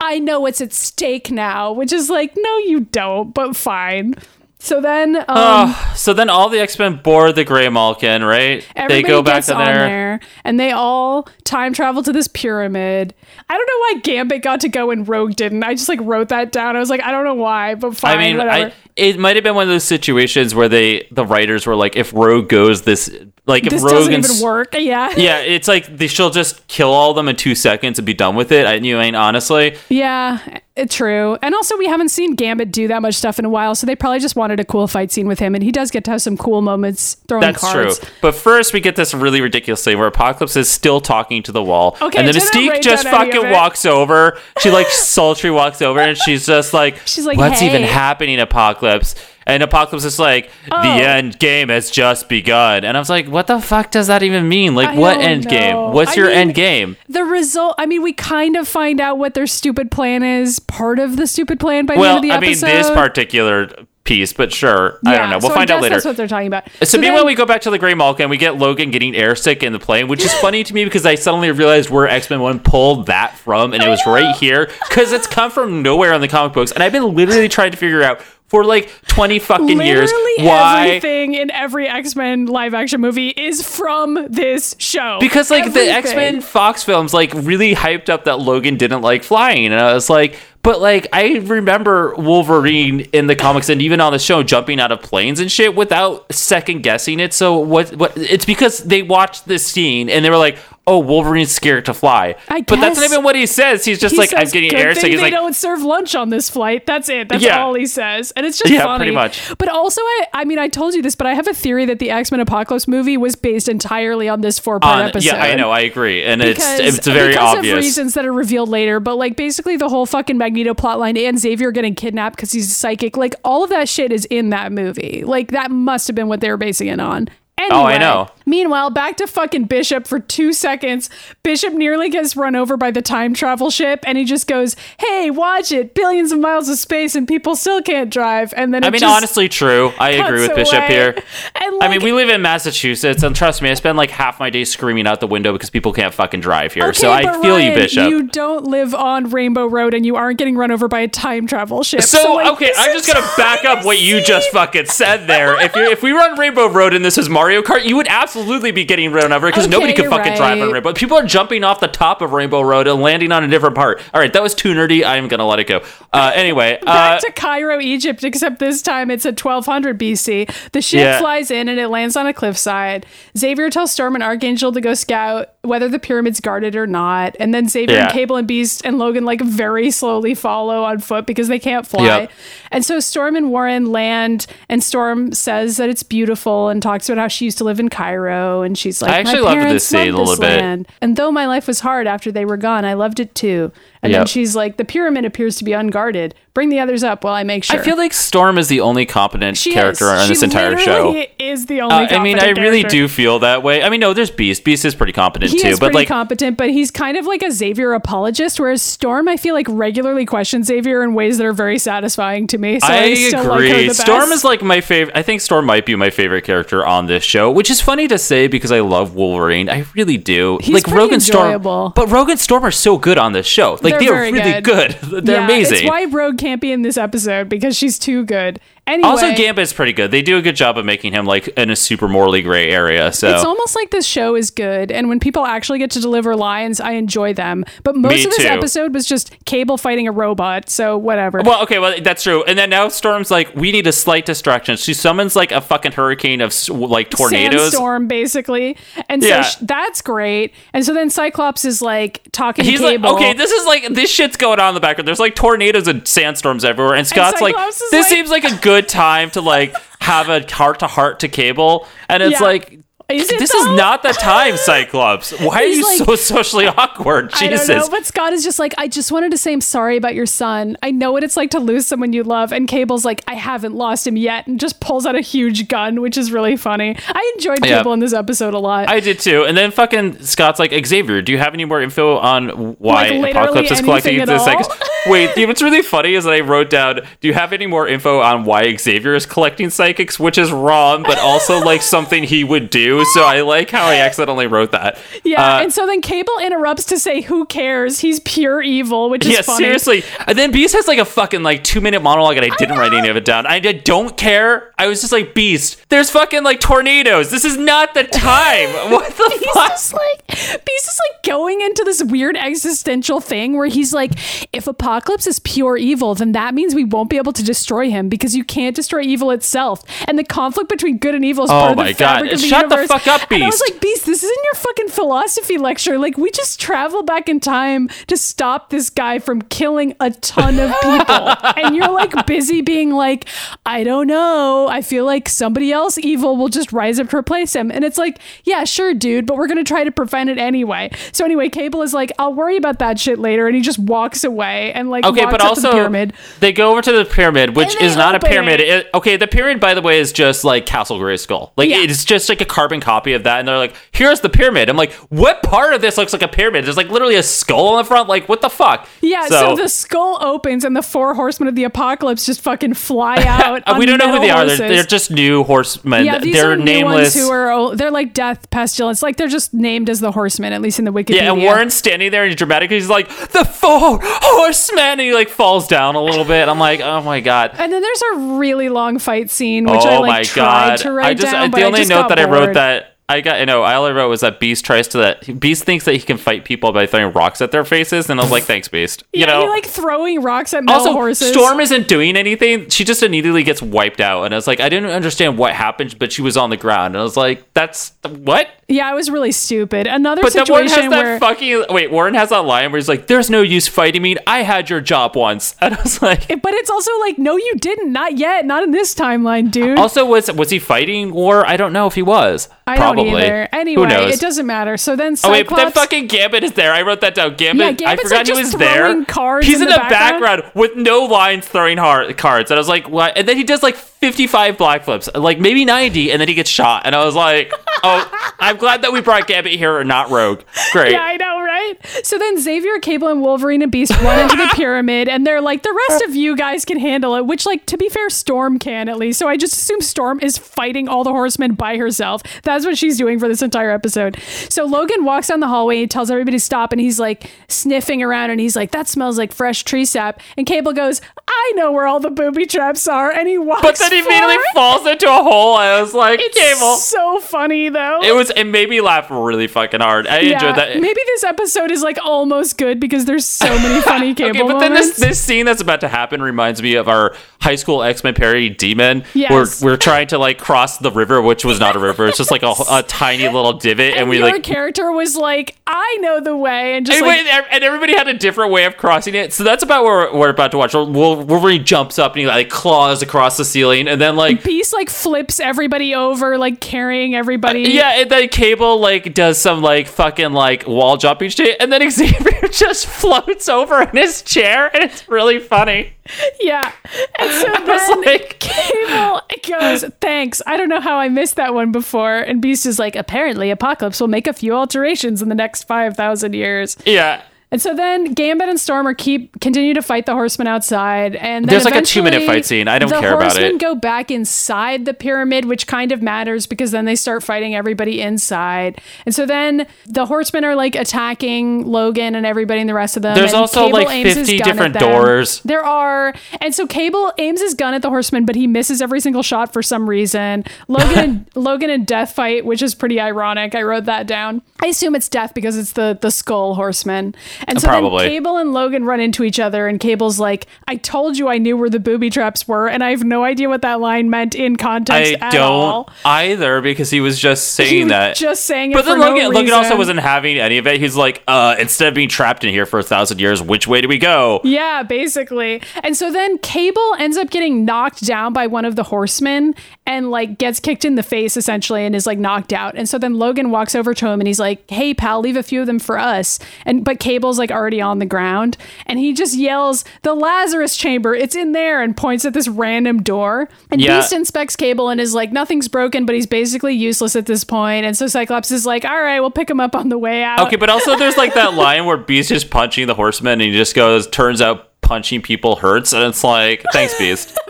I know what's at stake now, which is like, No, you don't, but fine. So then, um, Oh, so then all the X Men board the Graymalkin, right? Everybody they go back gets to on there. there, and they all time travel to this pyramid. I don't know why Gambit got to go and Rogue didn't. I just like wrote that down. I was like, I don't know why, but fine, I mean. I, it might have been one of those situations where they the writers were like, if Rogue goes this, like this if Rogue doesn't even work. Yeah, yeah, it's like they, she'll just kill all of them in two seconds and be done with it. I you ain't honestly, yeah, it, true. And also, we haven't seen Gambit do that much stuff in a while, so they probably just wanted a cool fight scene with him, and he does get to have some cool moments throwing that's cards. true. But first, we get this really ridiculous thing where Apocalypse is still talking to the wall, Okay, and then Mystique just fucking walks over. She like sultry walks over, and she's just like, She's like, "What's even happening, Apocalypse?" And Apocalypse is like, Oh. "The end game has just begun." And I was like, "What the fuck does that even mean? Like, I what end know. game? What's I your mean, end game?" The result, I mean, we kind of find out what their stupid plan is, part of the stupid plan by the end of the episode. I mean, this particular piece, but sure, I don't know. We'll so find out later. That's what they're talking about. So, then- meanwhile, we go back to the Graymalkin. And we get Logan getting airsick in the plane, which is funny to me because I suddenly realized where X Men One pulled that from, and it was right here because it's come from nowhere in the comic books, and I've been literally trying to figure out for like twenty fucking years why. everything in every X Men live action movie is from this show. Because like the X Men Fox films like really hyped up that Logan didn't like flying, and I was like, but like I remember Wolverine in the comics and even on the show jumping out of planes and shit without second guessing it. So what? What? It's because they watched this scene and they were like, oh, Wolverine's scared to fly. I guess. but that's not even what he says. He's just He like, says, I'm getting Good airsick. He's they like, don't serve lunch on this flight. That's it. That's Yeah. all he says, and it's just Yeah, funny. pretty much. But also, I, I mean, I told you this, but I have a theory that the X Men Apocalypse movie was based entirely on this four part episode. yeah, I know, I agree, and Because, it's it's very because obvious. of reasons that are revealed later, but like basically the whole fucking Magneto plotline and Xavier getting kidnapped because he's psychic, like all of that shit is in that movie. Like that must have been what they were basing it on. Anyway, Oh, I know. Meanwhile, back to fucking Bishop for two seconds. Bishop nearly gets run over by the time travel ship, and he just goes, "Hey, watch it! Billions of miles of space, and people still can't drive." And then I mean, honestly, true. I agree with Bishop away. here. And I mean, we live in Massachusetts, and trust me, I spend like half my day screaming out the window because people can't fucking drive here. so I feel you, Bishop. You don't live on Rainbow Road, and you aren't getting run over by a time travel ship. so, like, okay, I'm just gonna back up what you just fucking said there. If you if we run Rainbow Road and this is Mario Kart, you would absolutely be getting run over because nobody Okay, could fucking you're drive on right. Rainbow. People are jumping off the top of Rainbow Road and landing on a different part. All right, that was too nerdy. I'm gonna let it go. Uh, anyway, uh, Back to Cairo, Egypt, except this time it's at 1200 BC. The ship Yeah. flies in and it lands on a cliffside. Xavier tells Storm and Archangel to go scout whether the pyramid's guarded or not. And then Xavier and Cable and Beast and Logan like very slowly follow on foot because they can't fly. Yep. And so Storm and Warren land and Storm says that it's beautiful and talks about how she used to live in Cairo and she's like, I actually my loved this parents scene loved a little bit. land. And though my life was hard after they were gone, I loved it too. And then she's like, the pyramid appears to be unguarded. Bring the others up while I make sure. I feel like Storm is the only competent She character is. on this entire show. Is the only. Uh, I mean, I really character. do feel that way. I mean, no, there's Beast. Beast is pretty competent He too, is but pretty like, competent, but he's kind of like a Xavier apologist, whereas Storm, I feel like regularly questions Xavier in ways that are very satisfying to me. So I, I still agree. Like Storm is like my favorite. I think Storm might be my favorite character on this show, which is funny to say because I love Wolverine. I really do. He's like pretty Rogan enjoyable. Storm, but Rogan Storm are so good on this show. Like They're they are very really good. They're Yeah, amazing. It's why Rogue can't be in this episode because she's too good. Anyway, also, Gambit's pretty good. They do a good job of making him like in a super morally gray area. So It's almost like this show is good, and when people actually get to deliver lines, I enjoy them. But most Me of this too. episode was just Cable fighting a robot, so whatever. Well, okay, well that's true. And then now Storm's like, we need a slight distraction. She summons like a fucking hurricane of like tornadoes. sandstorm basically and so Yeah. sh- that's great and so then cyclops is like talking He's to like, okay, this is like this shit's going on in the background. There's like tornadoes and sandstorms everywhere, and Scott's like, this like- seems like a good time to like have a heart to heart to Cable, and it's Yeah. like. Is this is not the time, Cyclops. Why are you like- so socially awkward? I Jesus. don't know, but Scott is just like, I just wanted to say I'm sorry about your son. I know what it's like to lose someone you love. And Cable's like, I haven't lost him yet, and just pulls out a huge gun, which is really funny. I enjoyed Yeah. Cable in this episode a lot. I did too. And then fucking Scott's like, Xavier, do you have any more info on why Like, Apocalypse is collecting the psychics? Wait, what's really funny is that I wrote down, do you have any more info on why Xavier is collecting psychics? Which is wrong, but also like something he would do. So I like how I accidentally wrote that. yeah, Uh, and so then Cable interrupts to say, "Who cares? He's pure evil," which is yeah, funny. seriously. And then Beast has like a fucking like two minute monologue, and I didn't write any of it down. I don't care. I was just like, Beast, there's fucking like tornadoes. This is not the time. What the He's fuck? just like Beast is like going into this weird existential thing where he's like, if Apocalypse is pure evil, then that means we won't be able to destroy him because you can't destroy evil itself. And the conflict between good and evil is Oh part of the fabric God. of the Shut the universe. fuck up, Beast. And I was like, Beast, this isn't your fucking philosophy lecture. Like, we just travel back in time to stop this guy from killing a ton of people. and you're like busy being like, I don't know. I feel like somebody else evil will just rise up to replace him. And it's like, yeah, sure, dude, but we're going to try to prevent it anyway. So anyway, Cable is like, I'll worry about that shit later. And he just walks away and like, Okay, but also the pyramid. they go over to the pyramid, which is not a pyramid. it. It- okay, the pyramid, by the way, is just like Castle Grayskull. Like Yeah. it's just like a carbon copy of that, and they're like, "Here's the pyramid." I'm like, "What part of this looks like a pyramid?" There's like literally a skull on the front. Like, what the fuck? Yeah, so, the skull opens and the four horsemen of the apocalypse just fucking fly out. Uh, we don't know who they are. They're, they're just new horsemen. Yeah, these they're are nameless. ones who are they're like death pestilence. Like they're just named as the horsemen, at least in the Wikipedia. yeah, and Warren's standing there and he's dramatic. He's like, "The four horsemen," and he like falls down a little bit. I'm like, "Oh my god." And then there's a really long fight scene, which oh I like tried god! to write I just down, I, but the I only just note that I wrote that I got you know all I wrote was that Beast tries to that Beast thinks that he can fight people by throwing rocks at their faces, and I was like, thanks, Beast. You yeah, know. he like throwing rocks at also, horses. Storm isn't doing anything. She just immediately gets wiped out, and I was like, I didn't understand what happened, but she was on the ground, and I was like, that's what? yeah, I was really stupid. Another But then Warren has situation that where fucking wait. Warren has that line where he's like, "There's no use fighting me. I had your job once," and I was like, but it's also like, no, you didn't, not yet, not in this timeline, dude. Also, was was he fighting war? I don't know if he was. I Probably. don't either. Anyway, it doesn't matter. So then, Oh wait, then fucking Gambit is there. I wrote that down. Gambit. Yeah, I forgot he was there. cards He's in in, the the background. with no lines throwing hard cards, and I was like, what? And then he does like fifty-five black flips, like maybe ninety, and then he gets shot. And I was like, oh, I'm glad that we brought Gambit here and not Rogue. Great. Yeah, I know, right? So then Xavier, Cable, and Wolverine and Beast run into the pyramid, and they're like, the rest of you guys can handle it, which, like, to be fair, Storm can at least. So I just assume Storm is fighting all the horsemen by herself. That's what she's doing for this entire episode. So Logan walks down the hallway, he tells everybody to stop, and he's like sniffing around, and he's like, that smells like fresh tree sap. And Cable goes, I know where all the booby traps are. And he walks But then he immediately falls into a hole. I was like, It's Cable. so funny, though. It was. It made me laugh really fucking hard. I enjoyed that. Maybe this episode is like almost good because there's so many funny cable Okay, but then this this scene that's about to happen reminds me of our high school X Men parody Demon. Yes. We're we're trying to like cross the river, which was not a river. It's just like a, a tiny little divot, and, and we your like. character was like, I know the way, and just And, like wait, and everybody had a different way of crossing it. So that's about what we're, we're about to watch. Wol- Wolverine jumps up and he like claws across the ceiling, and then like Beast like flips everybody over, like carrying everybody. Yeah, and then Cable like does some like fucking like wall jumping shit, and then Xavier just floats over in his chair, and it's really funny. yeah. And so then like, Cable goes, "Thanks. I don't know how I missed that one before." And Beast is like, "Apparently, Apocalypse will make a few alterations in the next five thousand years." yeah. And so then Gambit and Stormer keep continue to fight the horsemen outside, and then There's like a two-minute fight scene. I don't the care about horsemen it. go back inside the pyramid, which kind of matters because then they start fighting everybody inside. And so then the horsemen are like attacking Logan and everybody and the rest of them. There's and also, Cable like, 50 different doors. There are, and so Cable aims his gun at the Horsemen, but he misses every single shot for some reason. Logan and Logan and Death fight, which is pretty ironic. I wrote that down. I assume it's Death because it's the the skull horseman. And so Probably. then Cable and Logan run into each other, and Cable's like, "I told you I knew where the booby traps were, and I have no idea what that line meant in context I at don't all." either because he was just saying He was that. just saying it but then for no Logan, Logan also wasn't having any of it. He's like, uh, instead of being trapped in here for a thousand years, which way do we go? Yeah, basically. And so then Cable ends up getting knocked down by one of the horsemen and like gets kicked in the face essentially and is like knocked out. And so then Logan walks over to him and he's like, "Hey pal, leave a few of them for us." And but Cable's like already on the ground and he just yells, "The Lazarus chamber, it's in there." and points at this random door. And Yeah. Beast inspects Cable and is like, "Nothing's broken, but he's basically useless at this point." And so Cyclops is like, "All right, we'll pick him up on the way out." Okay, but also there's like that line where Beast is punching the horseman and he just goes, turns out punching people hurts. And it's like, thanks, Beast.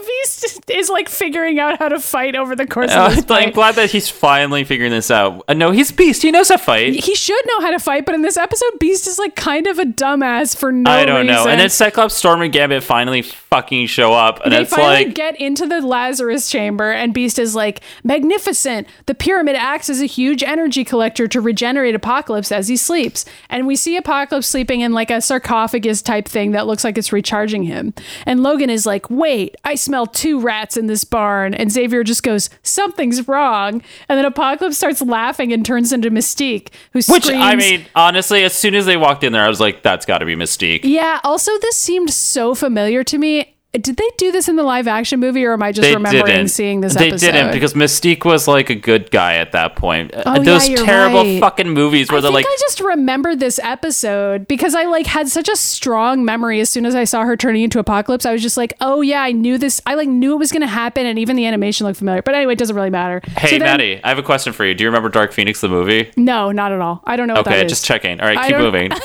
Is like figuring out how to fight over the course Uh, of this I'm glad that he's finally figuring this out. Uh, no, he's Beast. He knows how to fight. he should know how to fight, but in this episode, Beast is like kind of a dumbass for no I don't know. reason. And then Cyclops, Storm, and Gambit finally fucking show up. And they finally like, get into the Lazarus chamber, and Beast is like, magnificent. The pyramid acts as a huge energy collector to regenerate Apocalypse as he sleeps. And we see Apocalypse sleeping in like a sarcophagus type thing that looks like it's recharging him. And Logan is like, wait, I smell two rats in this barn. And Xavier just goes, something's wrong. And then Apocalypse starts laughing and turns into Mystique, who which, screams. I mean, honestly, as soon as they walked in there, I was like, that's got to be Mystique. Yeah, also this seemed so familiar to me. Did they do this in the live action movie or am I just They remembering didn't. seeing this they episode? didn't because Mystique was like a good guy at that point. Uh, Oh, Those yeah, you're terrible right. fucking movies where I they're like, I just remember this episode because I like had such a strong memory as soon as I saw her turning into Apocalypse. I was just like, "Oh yeah, I knew this. I like knew it was going to happen and even the animation looked familiar." But anyway, it doesn't really matter. hey, So then- Maddy, I have a question for you. Do you remember Dark Phoenix, the movie? No, not at all. I don't know what Okay, that is. just checking. All right, keep moving.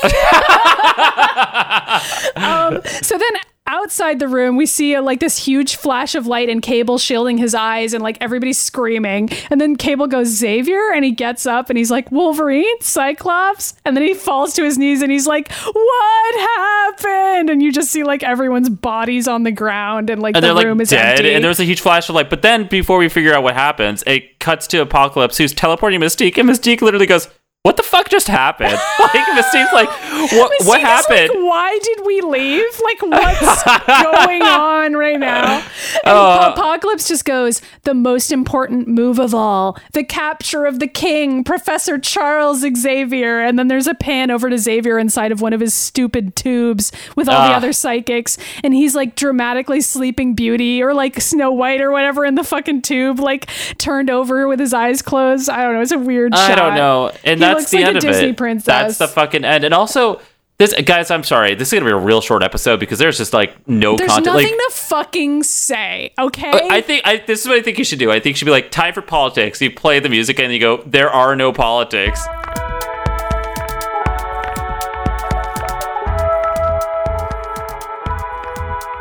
So then outside the room, we see a, like this huge flash of light and Cable shielding his eyes and like everybody's screaming. And then Cable goes, Xavier? And he gets up and he's like, Wolverine? Cyclops? And then he falls to his knees and he's like, What happened? And you just see like everyone's bodies on the ground and like and the room like is dead, empty. and there's a huge flash of light. But then, before we figure out what happens, it cuts to Apocalypse, who's teleporting Mystique, and Mystique literally goes, "What the fuck just happened?" like Mystique's like, "What? What happened?" Like, Why did we leave? Like, what's going on right now? And Uh, Apocalypse just goes, the most important move of all, the capture of the king, Professor Charles Xavier. And then there's a pan over to Xavier inside of one of his stupid tubes with all the Ah. other psychics. And he's like dramatically sleeping beauty or like Snow White or whatever in the fucking tube, like turned over with his eyes closed. I don't know. It's a weird shot. I don't know, and that's the like end of Disney it. Princess. That's the fucking end. And also, this guys, I'm sorry. This is gonna be a real short episode because there's just like no there's content. There's nothing like, to fucking say. Okay. I think I, this is what I think you should do. I think you should be like time for politics. You play the music and you go. There are no politics.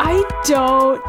I don't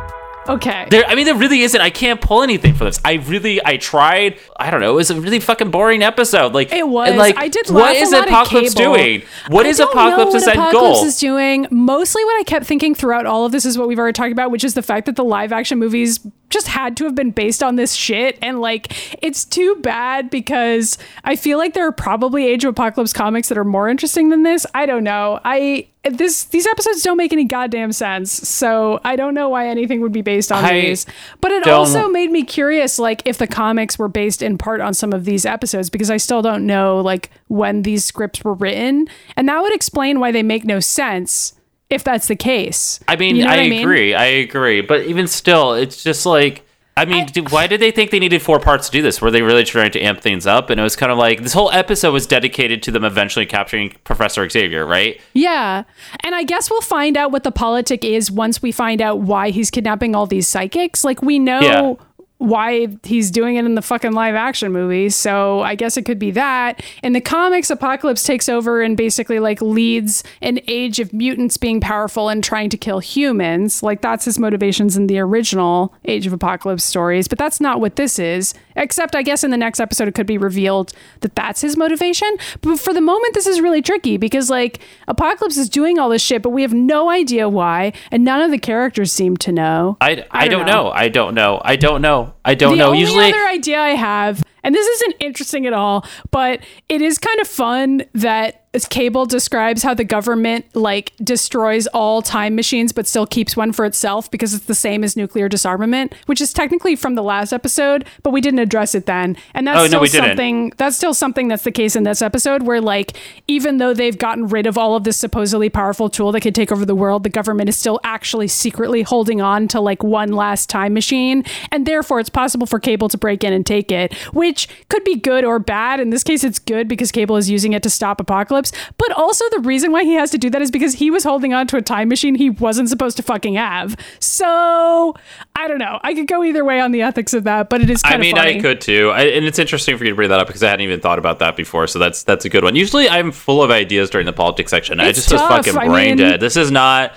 Okay. There, I mean, there really isn't. I can't pull anything for this. I really, I tried. I don't know. It was a really fucking boring episode. Like It was. like, I did What is Apocalypse doing? What I is Apocalypse's what Apocalypse goal? is doing. Mostly, what I kept thinking throughout all of this is what we've already talked about, which is the fact that the live action movies just had to have been based on this shit, and like it's too bad because I feel like there are probably Age of Apocalypse comics that are more interesting than this. I don't know. I this these episodes don't make any goddamn sense, so I don't know why anything would be based on I these. But it also made me curious, like if the comics were based in part on some of these episodes, because I still don't know like when these scripts were written, and that would explain why they make no sense if that's the case. I mean, You know I what mean? agree. I agree. But even still, it's just like. I mean, do- why did they think they needed four parts to do this? Were they really trying to amp things up? And it was kind of like this whole episode was dedicated to them eventually capturing Professor Xavier, right? Yeah. And I guess we'll find out what the politic is once we find out why he's kidnapping all these psychics. Like, we know Yeah. Why he's doing it in the fucking live action movie. So I guess it could be that. In the comics, Apocalypse takes over and basically like leads an age of mutants being powerful and trying to kill humans. Like, that's his motivations in the original Age of Apocalypse stories. But that's not what this is. Except, I guess in the next episode, it could be revealed that that's his motivation. But for the moment, this is really tricky because, like, Apocalypse is doing all this shit, but we have no idea why, and none of the characters seem to know. I, I, don't know. I don't know. I don't know. I don't the know. only Usually, other idea I have, and this isn't interesting at all, but it is kind of fun that Cable describes how the government like destroys all time machines, but still keeps one for itself because it's the same as nuclear disarmament, which is technically from the last episode, but we didn't address it then. And that's Oh, no, still didn't. something that's still something that's the case in this episode where like even though they've gotten rid of all of this supposedly powerful tool that could take over the world the government is still actually secretly holding on to like one last time machine and therefore it's possible for cable to break in and take it which could be good or bad in this case it's good because cable is using it to stop apocalypse but also the reason why he has to do that is because he was holding on to a time machine he wasn't supposed to fucking have so i don't know i could go either way on the ethics of that but it is kind I mean, of funny. I could too, I, and it's interesting for you to bring that up because I hadn't even thought about that before. So that's that's a good one. Usually, I'm full of ideas during the politics section. I It's just was tough. fucking I brain mean- dead. This is not.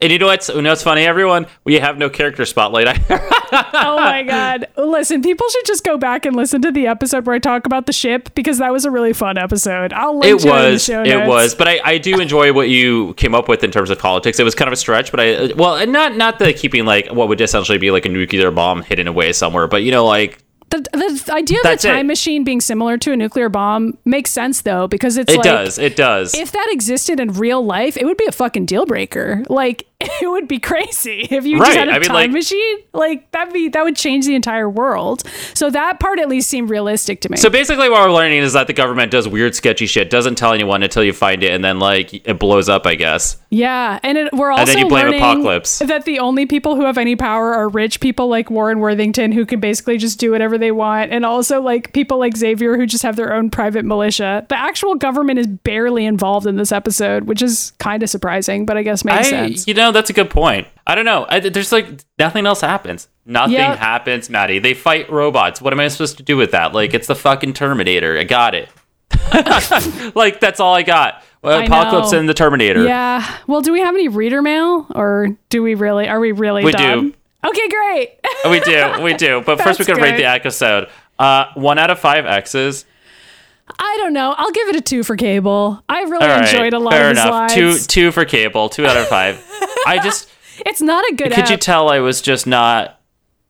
And you know what's you know what's funny, everyone? We have no character spotlight. oh my god. Listen, people should just go back and listen to the episode where I talk about the ship because that was a really fun episode. I'll link it to it was show it notes. was but I, I do enjoy what you came up with in terms of politics it was kind of a stretch but i well not not the keeping like what would essentially be like a nuclear bomb hidden away somewhere but you know like The, the idea of That's it. time machine being similar to a nuclear bomb makes sense though because it's it like does it does if that existed in real life, it would be a fucking deal breaker. Like it would be crazy if you just had a I mean, time like- machine. Like that'd be that would change the entire world. So that part at least seemed realistic to me. so basically what we're learning is that the government does weird sketchy shit doesn't tell anyone until you find it and then like it blows up i guess Yeah, and it, we're also And then you blame Apocalypse. that the only people who have any power are rich people like Warren Worthington, who can basically just do whatever they want, and also like people like Xavier, who just have their own private militia. The actual government is barely involved in this episode, which is kind of surprising, but I guess makes I, sense. you know that's a good point i don't know I, there's like nothing else happens nothing Yep. happens maddy they fight robots what am i supposed to do with that like it's the fucking terminator i got it like that's all i got well, I apocalypse know. and the terminator Yeah. Well, do we have any reader mail, or do we really? Are we really We done? do. Okay, great. we do we do but first we could rate the episode uh one out of five x's I don't know. I'll give it a two for Cable. I really all right enjoyed a lot fair of his enough lines. two two for cable two out of five i just It's not a good. could you tell I was just not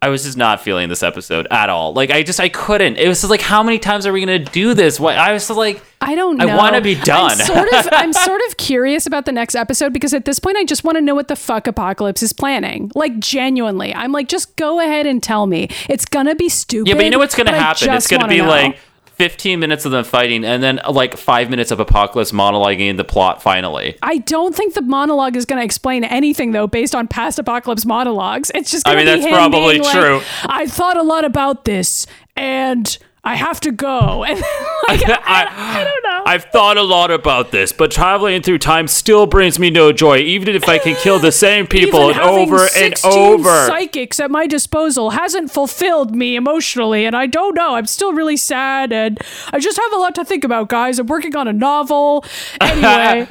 I was just not feeling this episode at all. Like I just I couldn't. It was just like how many times are we gonna do this? What I was just like I don't know. I wanna be done. I'm sort of I'm sort of curious about the next episode because at this point I just want to know what the fuck Apocalypse is planning. Like genuinely. I'm like just go ahead and tell me. It's going to be stupid. Yeah, but you know what's gonna happen? It's gonna be know. like 15 minutes of them fighting and then like five minutes of apocalypse monologuing the plot finally. I don't think the monologue is going to explain anything though based on past Apocalypse monologues. It's just I going to mean, be that's probably being like, true. I thought a lot about this and I have to go. And like, I, I don't know. I've thought a lot about this, but traveling through time still brings me no joy, even if I can kill the same people Even and having over and 16 over. psychics at my disposal hasn't fulfilled me emotionally, and I don't know. I'm still really sad, and I just have a lot to think about, guys. I'm working on a novel. Anyway,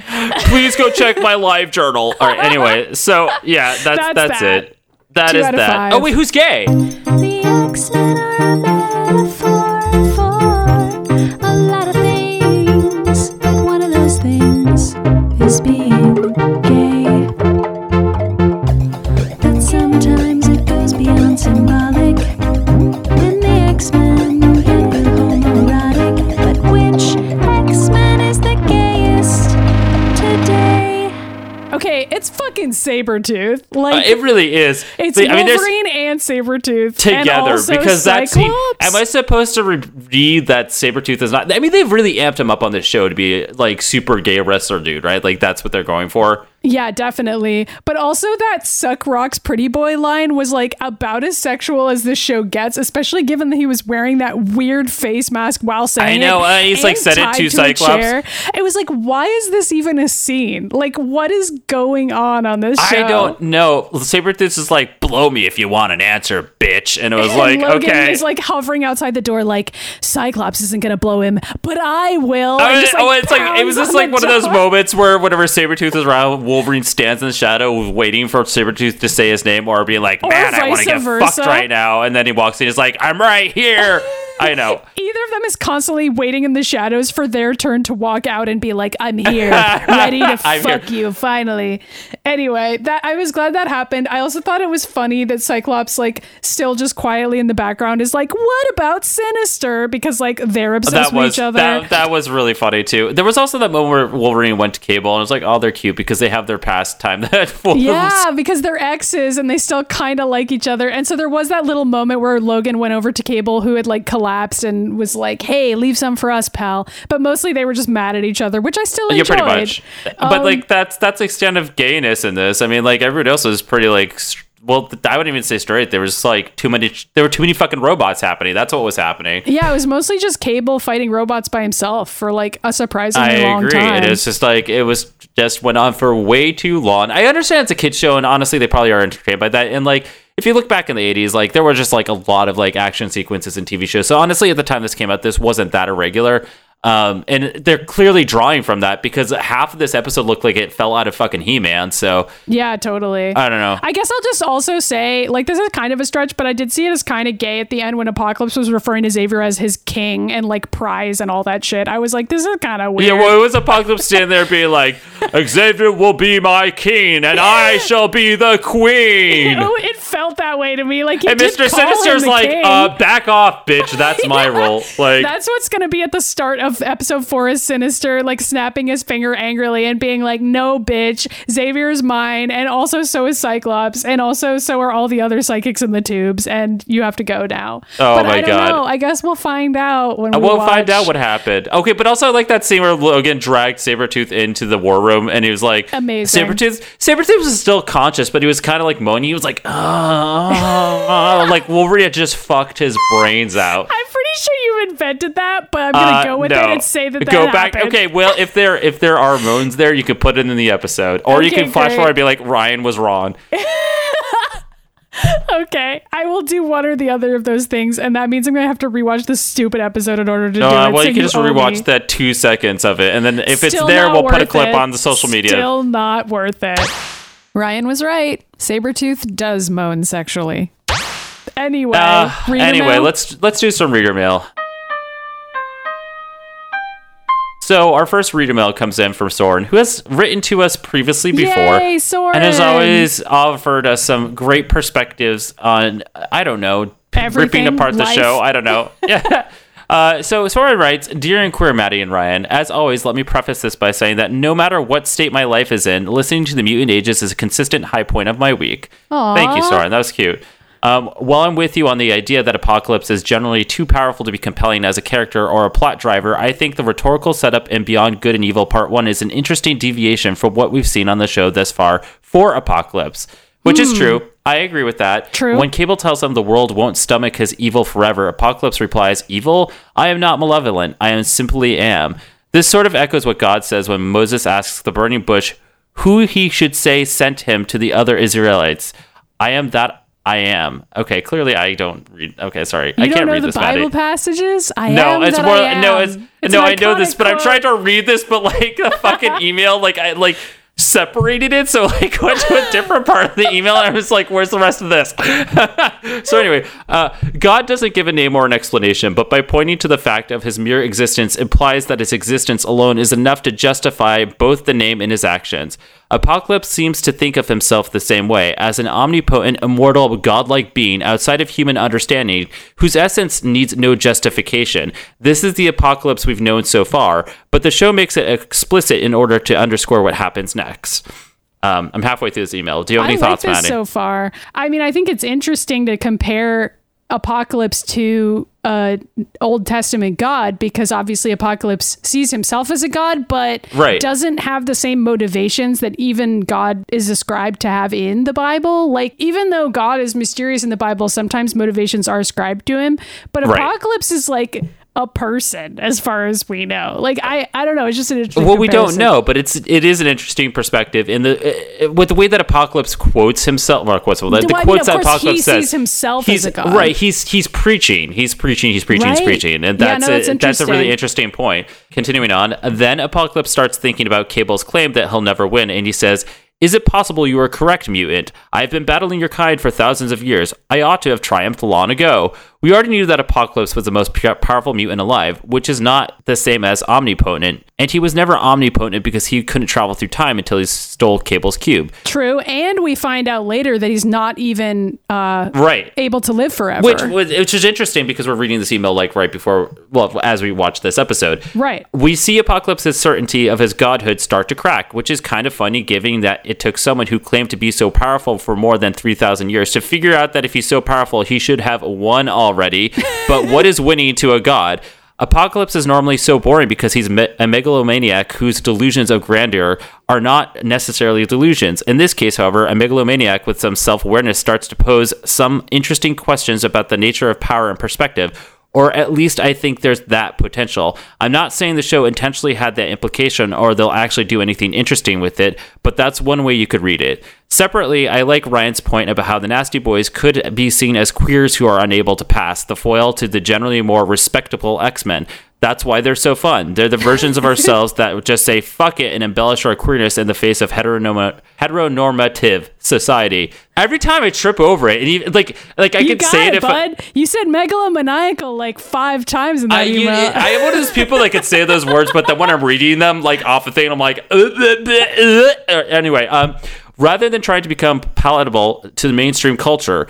Please go check my live journal. All right, anyway, so yeah, that's That's that's, that. it. That Two is out of that. Oh, five. Oh wait, who's gay? It's fucking Sabretooth. Uh, Like, it really is. it's I mean, there's- Wolverine and Sabretooth. and together because that scene. Am I supposed to re- read that Sabretooth is not? I mean, they've really amped him up on this show to be like super gay wrestler dude, right? Like that's what they're going for. Yeah, definitely. But also that suck rocks pretty boy line was like about as sexual as this show gets, especially given that he was wearing that weird face mask while saying I know, it. uh, he's, like, said it to Cyclops. chair. It was like, why is this even a scene? Like, what is going on on this show? I don't know. Sabretooth is like, blow me if you want an answer, bitch. And it was And like, Logan okay. is like hovering outside the door, like Cyclops isn't gonna blow him, but I will. Oh, and it- just, oh, it's like it was just like one of those moments where whenever Sabretooth is around, Wolverine stands in the shadow waiting for Sabretooth to say his name or being like, Man, I want to get versa. fucked right now. And then he walks in, he's like, I'm right here. I know. Either of them is constantly waiting in the shadows for their turn to walk out and be like, "I'm here, ready to fuck here. you." Finally. Anyway, that I was glad that happened. I also thought it was funny that Cyclops, like, still just quietly in the background, is like, "What about Sinister?" Because like they're obsessed that with was each other. that, that was really funny too. There was also that moment where Wolverine went to Cable and it was like, oh, they're cute because they have their past time that Wolves. yeah, because they're exes and they still kind of like each other. And so there was that little moment where Logan went over to Cable, who had like collapsed and was like, "Hey, leave some for us, pal." But mostly they were just mad at each other, which I still Yeah, enjoyed. pretty much. but Um, like that's that's the extent of gayness in this. I mean, like everybody else was pretty like. str- Well, I wouldn't even say straight. There was like too many. There were too many fucking robots happening. That's what was happening. Yeah, it was mostly just Cable fighting robots by himself for like a surprisingly long time. I long agree. time. It was just like it was just went on for way too long. I understand it's a kid show, and honestly, they probably are entertained by that. And like, if you look back in the '80s, like there were just like a lot of like action sequences in TV shows. So honestly, at the time this came out, this wasn't that irregular. Um, and they're clearly drawing from that because half of this episode looked like it fell out of fucking He-Man. So yeah, totally. I don't know. I guess I'll just also say, like, this is kind of a stretch, but I did see it as kind of gay at the end when Apocalypse was referring to Xavier as his king and like prize and all that shit. I was like, this is kind of weird. Yeah, well, it was Apocalypse standing there being like, Xavier will be my king, and I shall be the queen. Oh, it felt that way to me. Like, And Mr. Sinister's like, uh, back off, bitch. That's my role. Like, That's what's going to be at the start of episode four is Sinister, like snapping his finger angrily and being like, no, bitch, Xavier's mine. And also, so is Cyclops. And also, so are all the other psychics in the tubes. And you have to go now. Oh but my I don't God. know. I guess we'll find out when we we'll find out what happened. Okay, but also I like that scene where Logan dragged Sabretooth into the war room and he was like Amazing. Sabretooth Sabretooth was still conscious, but he was kind of like moaning. He was like, oh, like Wolverine just fucked his brains out. I'm pretty sure you invented that, but I'm going to Uh, go with no. it and say that that go back. happened. Okay, well, if there if there are moans there, you could put it in the episode, or you Okay, can flash great. forward and be like, Ryan was wrong. Okay. I will do one or the other of those things. And that means I'm going to have to rewatch this stupid episode in order to do Uh, it. well, so you can just rewatch me. that two seconds of it, and then if it's there, we'll put a clip it. on the social media. Still not worth it. Ryan was right. Sabretooth does moan sexually. Anyway, Uh, anyway, mail? let's let's do some reader mail. So our first reader mail comes in from Soren, who has written to us previously before, Yay, Soren. and has always offered us some great perspectives on I don't know p- ripping apart the life. show. I don't know. yeah. Uh, so Soren writes, Dear and Queer Maddy and Ryan, as always, let me preface this by saying that no matter what state my life is in, listening to the Mutant Ages is a consistent high point of my week. Thank you. Soren. That was cute. Um, while I'm with you on the idea that Apocalypse is generally too powerful to be compelling as a character or a plot driver, I think the rhetorical setup in Beyond Good and Evil Part 1 is an interesting deviation from what we've seen on the show thus far for Apocalypse, which is true. I agree with that. True. When Cable tells him the world won't stomach his evil forever, Apocalypse replies, Evil? I am not malevolent. I am simply am. This sort of echoes what God says when Moses asks the burning bush who he should say sent him to the other Israelites. I am that I am. Okay, clearly I don't read. Okay, sorry. I can't read the this, Bible Maddy. passages? I No, am it's more. No, it's, It's no. I know this, iconic but I'm trying to read this, but like the fucking email, like I like separated it, so like went to a different part of the email. And I was like, "Where's the rest of this?" so anyway, uh, God doesn't give a name or an explanation, but by pointing to the fact of his mere existence implies that his existence alone is enough to justify both the name and his actions. Apocalypse seems to think of himself the same way, as an omnipotent, immortal, godlike being outside of human understanding, whose essence needs no justification. This is the apocalypse we've known so far, but the show makes it explicit in order to underscore what happens next. Um, I'm halfway through this email. Do you have I any like thoughts, this Maddy? so far. I mean, I think it's interesting to compare Apocalypse to uh, Old Testament God because obviously Apocalypse sees himself as a god, but Right. doesn't have the same motivations that even God is ascribed to have in the Bible. Like, even though God is mysterious in the Bible, sometimes motivations are ascribed to him, but Right. Apocalypse is like a person as far as we know. Like, I, I don't know. It's just an interesting well we don't know but it's it is an interesting perspective in the uh, with the way that apocalypse quotes himself or quotes well, the, Well, I mean, quotes that apocalypse he says sees himself he's as a god. right he's he's preaching he's preaching he's preaching he's preaching and Yeah, that's no, it's a, that's a really interesting. interesting point continuing on then apocalypse starts thinking about cable's claim that he'll never win and he says is it possible you are correct, mutant? I've been battling your kind for thousands of years. I ought to have triumphed long ago. We already knew that Apocalypse was the most powerful mutant alive, which is not the same as omnipotent. And he was never omnipotent because he couldn't travel through time until he stole Cable's cube. True, and we find out later that he's not even uh, Right. able to live forever. Which was which is interesting because we're reading this email like right before well as we watch this episode. Right. We see Apocalypse's certainty of his godhood start to crack, which is kind of funny given that it took someone who claimed to be so powerful for more than 3000 years to figure out that if he's so powerful he should have won already. but what is winning to a god? Apocalypse is normally so boring because he's a megalomaniac whose delusions of grandeur are not necessarily delusions. In this case, however, a megalomaniac with some self awareness starts to pose some interesting questions about the nature of power and perspective. Or at least I think there's that potential. I'm not saying the show intentionally had that implication or they'll actually do anything interesting with it, but that's one way you could read it. Separately, I like Ryan's point about how the Nasty Boys could be seen as queers who are unable to pass, the foil to the generally more respectable X Men. That's why they're so fun. They're the versions of ourselves that just say fuck it and embellish our queerness in the face of heteronorma- heteronormative society. Every time I trip over it, and even, like like I you could say it it, if I, bud. you said megalomaniacal like five times in that I, you, email. I am one of those people that could say those words, but then when I'm reading them, like off a thing, I'm like, uh, uh, uh, uh. anyway. Um, rather than trying to become palatable to the mainstream culture,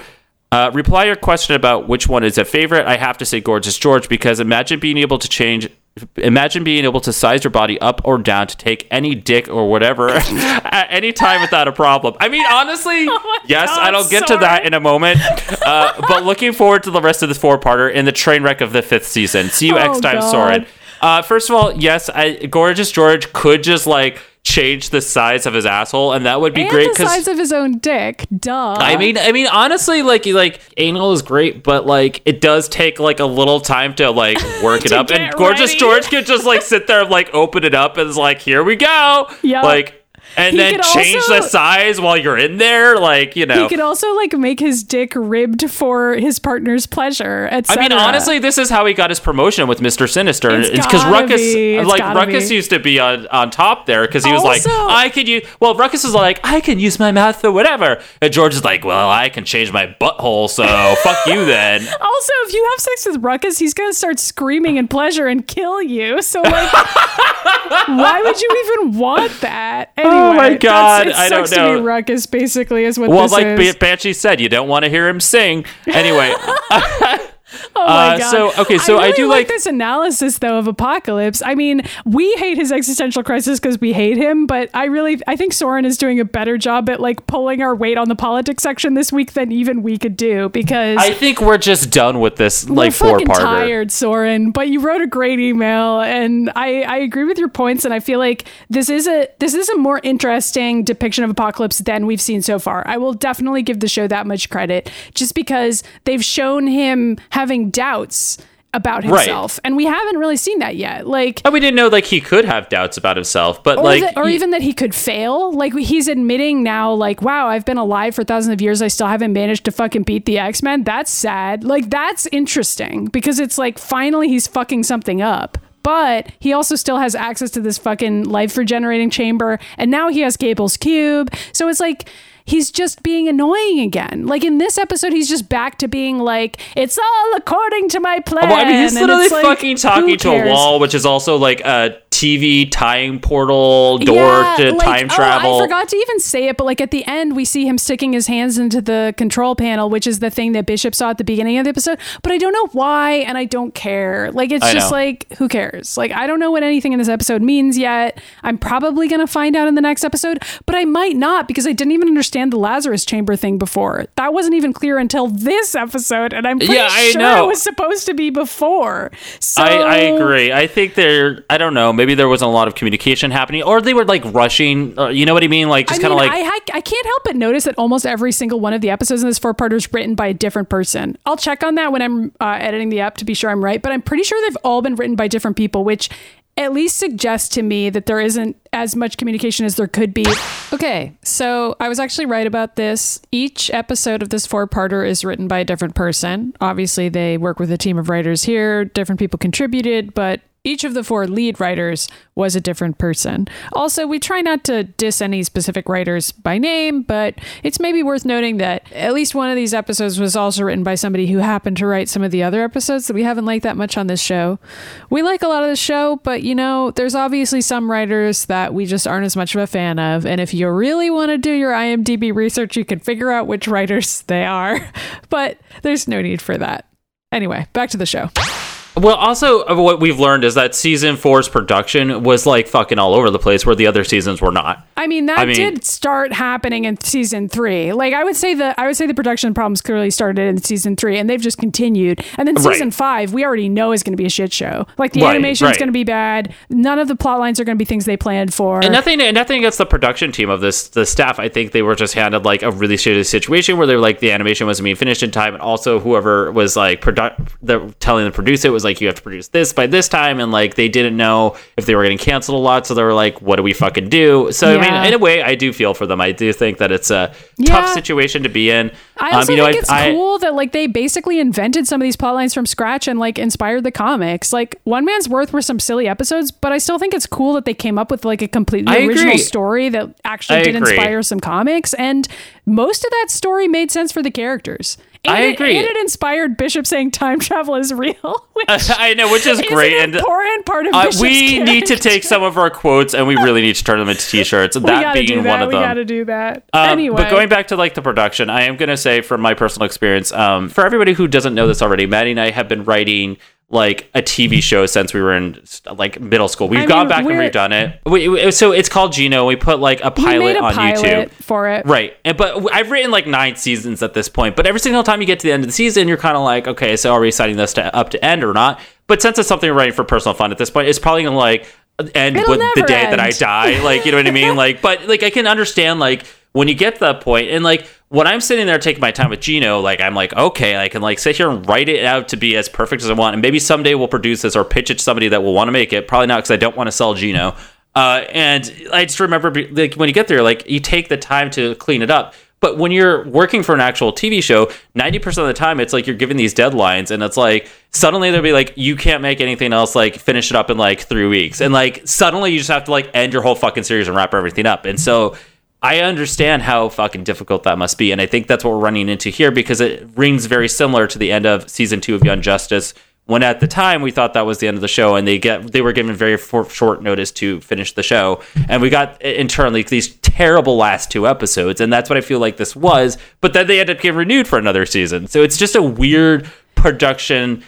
uh, reply your question about which one is a favorite. I have to say Gorgeous George because imagine being able to change. Imagine being able to size your body up or down to take any dick or whatever at any time without a problem. I mean, honestly, yes, God, and I'll get to that in a moment. Uh, but looking forward to the rest of this four parter in the train wreck of the fifth season. See you Oh, X times God. Soren. Uh, first of all, yes, I, Gorgeous George could just like change the size of his asshole, and that would be and great the size of his own dick. Duh. I mean, I mean, honestly, like, like anal is great, but like, it does take like a little time to like work it up. And Gorgeous ready. George could just like sit there, and, like, open it up, and is like, "Here we go," Yup. like, and He then change also- the size while you're in there, like, you know. he could also like make his dick ribbed for his partner's pleasure, at I etc. mean, honestly, this is how he got his promotion with Mister Sinister. It's because Ruckus, be. Like Ruckus, be. used to be on, on top there because he was like, I could use. Well, Ruckus is like, I can use my mouth for whatever, and George is like, Well, I can change my butthole, so fuck you then. Also, if you have sex with Ruckus, he's gonna start screaming in pleasure and kill you. So, like, why would you even want that? Anyway, Oh my God, that's- it I don't sucks To know. be Ruckus, basically, is what Well, this like is. Ba- Banshee said, you don't want to hear him sing. Anyway, Oh my Uh, god. so, okay, so I really do like- this analysis though of Apocalypse. I mean, we hate his existential crisis because we hate him, but I really I think Soren is doing a better job at like pulling our weight on the politics section this week than even we could do because I think we're just done with this like four fucking parter. tired, Soren. But you wrote a great email, and I, I agree with your points. And I feel like this is a this is a more interesting depiction of apocalypse than we've seen so far. I will definitely give the show that much credit, just because they've shown him having doubts about Right. himself, and we haven't really seen that yet. Like. And we didn't know like he could have doubts about himself, but Or, like that- or he- even that he could fail. Like he's admitting now, like, wow, I've been alive for thousands of years. I still haven't managed to fucking beat the X Men. That's sad. Like, that's interesting because it's like finally he's fucking something up. But he also still has access to this fucking life regenerating chamber. And now he has Cable's cube. So it's like he's just being annoying again. Like in this episode, he's just back to being like, it's all according to my plan. Well, I mean, he's literally like, fucking talking to a wall, which is also like a TV time portal door Yeah, to like, time oh, travel. I forgot to even say it, but like at the end, we see him sticking his hands into the control panel, which is the thing that Bishop saw at the beginning of the episode. But I don't know why, and I don't care. Like it's I just know. like who cares? Like I don't know what anything in this episode means yet. I'm probably gonna find out in the next episode, but I might not because I didn't even understand the Lazarus chamber thing before. That wasn't even clear until this episode, and I'm pretty Yeah, I sure know. it was supposed to be before. So I, I agree. I think there. I don't know. Maybe there wasn't a lot of communication happening, or they were like rushing. Uh, you know what I mean? Like just kind of like. I, I I can't help but notice that almost every single one of the episodes in this four parter is written by a different person. I'll check on that when I'm uh, editing the app to be sure I'm right, but I'm pretty sure they've all been written by different people, which at least suggests to me that there isn't as much communication as there could be. Okay, so I was actually right about this. Each episode of this four parter is written by a different person. Obviously, they work with a team of writers here, different people contributed, but each of the four lead writers was a different person. Also, we try not to diss any specific writers by name, but it's maybe worth noting that at least one of these episodes was also written by somebody who happened to write some of the other episodes that we haven't liked that much on this show. We like a lot of the show, but you know, there's obviously some writers that we just aren't as much of a fan of. And if you really want to do your IMDb research, you can figure out which writers they are, but there's no need for that. Anyway, back to the show. Well, also uh, what we've learned is that season four's production was like fucking all over the place, where the other seasons were not. I mean, that I mean- did start happening in season three. Like, I would say the I would say the production problems clearly started in season three, and they've just continued. And then Right. season five, we already know is going to be a shit show. Like the Right, animation is right. going to be bad. None of the plot lines are going to be things they planned for. And nothing, and nothing against the production team of this, the staff. I think they were just handed like a really shitty situation where they were like the animation wasn't being finished in time, and also whoever was like produ- the telling the producer it was like you have to produce this by this time, and like they didn't know if they were getting canceled a lot, so they were like, what do we fucking do? So I mean, in a way, I do feel for them. I do think that it's a Yeah. tough situation to be in. I also Um, you know, think I- it's I- cool that like they basically invented some of these plot lines from scratch and like inspired the comics. Like One Man's Worth were some silly episodes, but I still think it's cool that they came up with like a completely I original agree. story that actually I did agree. inspire some comics, and most of that story made sense for the characters. And I it- agree. and it inspired Bishop saying time travel is real. Which I know, which is is great, an and important part of uh, we need to take some of our quotes and we really need to turn them into t-shirts. We that being that. one of we them. gotta do that. Um, anyway, But going back to like the production, I am gonna say from my personal experience, um, for everybody who doesn't know this already, Maddy and I have been writing like a TV show since we were in like middle school. We've I gone mean, back and redone it. We, we- so it's called Gino. We put like a pilot a on pilot YouTube. for it. Right. And, but I've written like nine seasons at this point. But every single time you get to the end of the season, you're kind of like, okay, so are we setting this to, up to end or not? But since it's something we're writing for personal fun at this point, it's probably to like end It'll with the day that I die. Like, you know what I mean? Like, but like I can understand like when you get to that point and like when I'm sitting there taking my time with Gino, like I'm like, okay, I can like sit here and write it out to be as perfect as I want. And maybe someday we'll produce this or pitch it to somebody that will want to make it. Probably not because I don't want to sell Gino. Uh, and I just remember like when you get there, like you take the time to clean it up. But when you're working for an actual TV show, 90% of the time it's like you're given these deadlines and it's like suddenly they'll be like, you can't make anything else, like finish it up in like three weeks. And like suddenly you just have to like end your whole fucking series and wrap everything up. And so I understand how fucking difficult that must be. And I think that's what we're running into here because it rings very similar to the end of season two of Young Justice. When at the time we thought that was the end of the show, and they get they were given very for, short notice to finish the show, and we got internally these terrible last two episodes, and that's what I feel like this was. But then they ended up getting renewed for another season, so it's just a weird production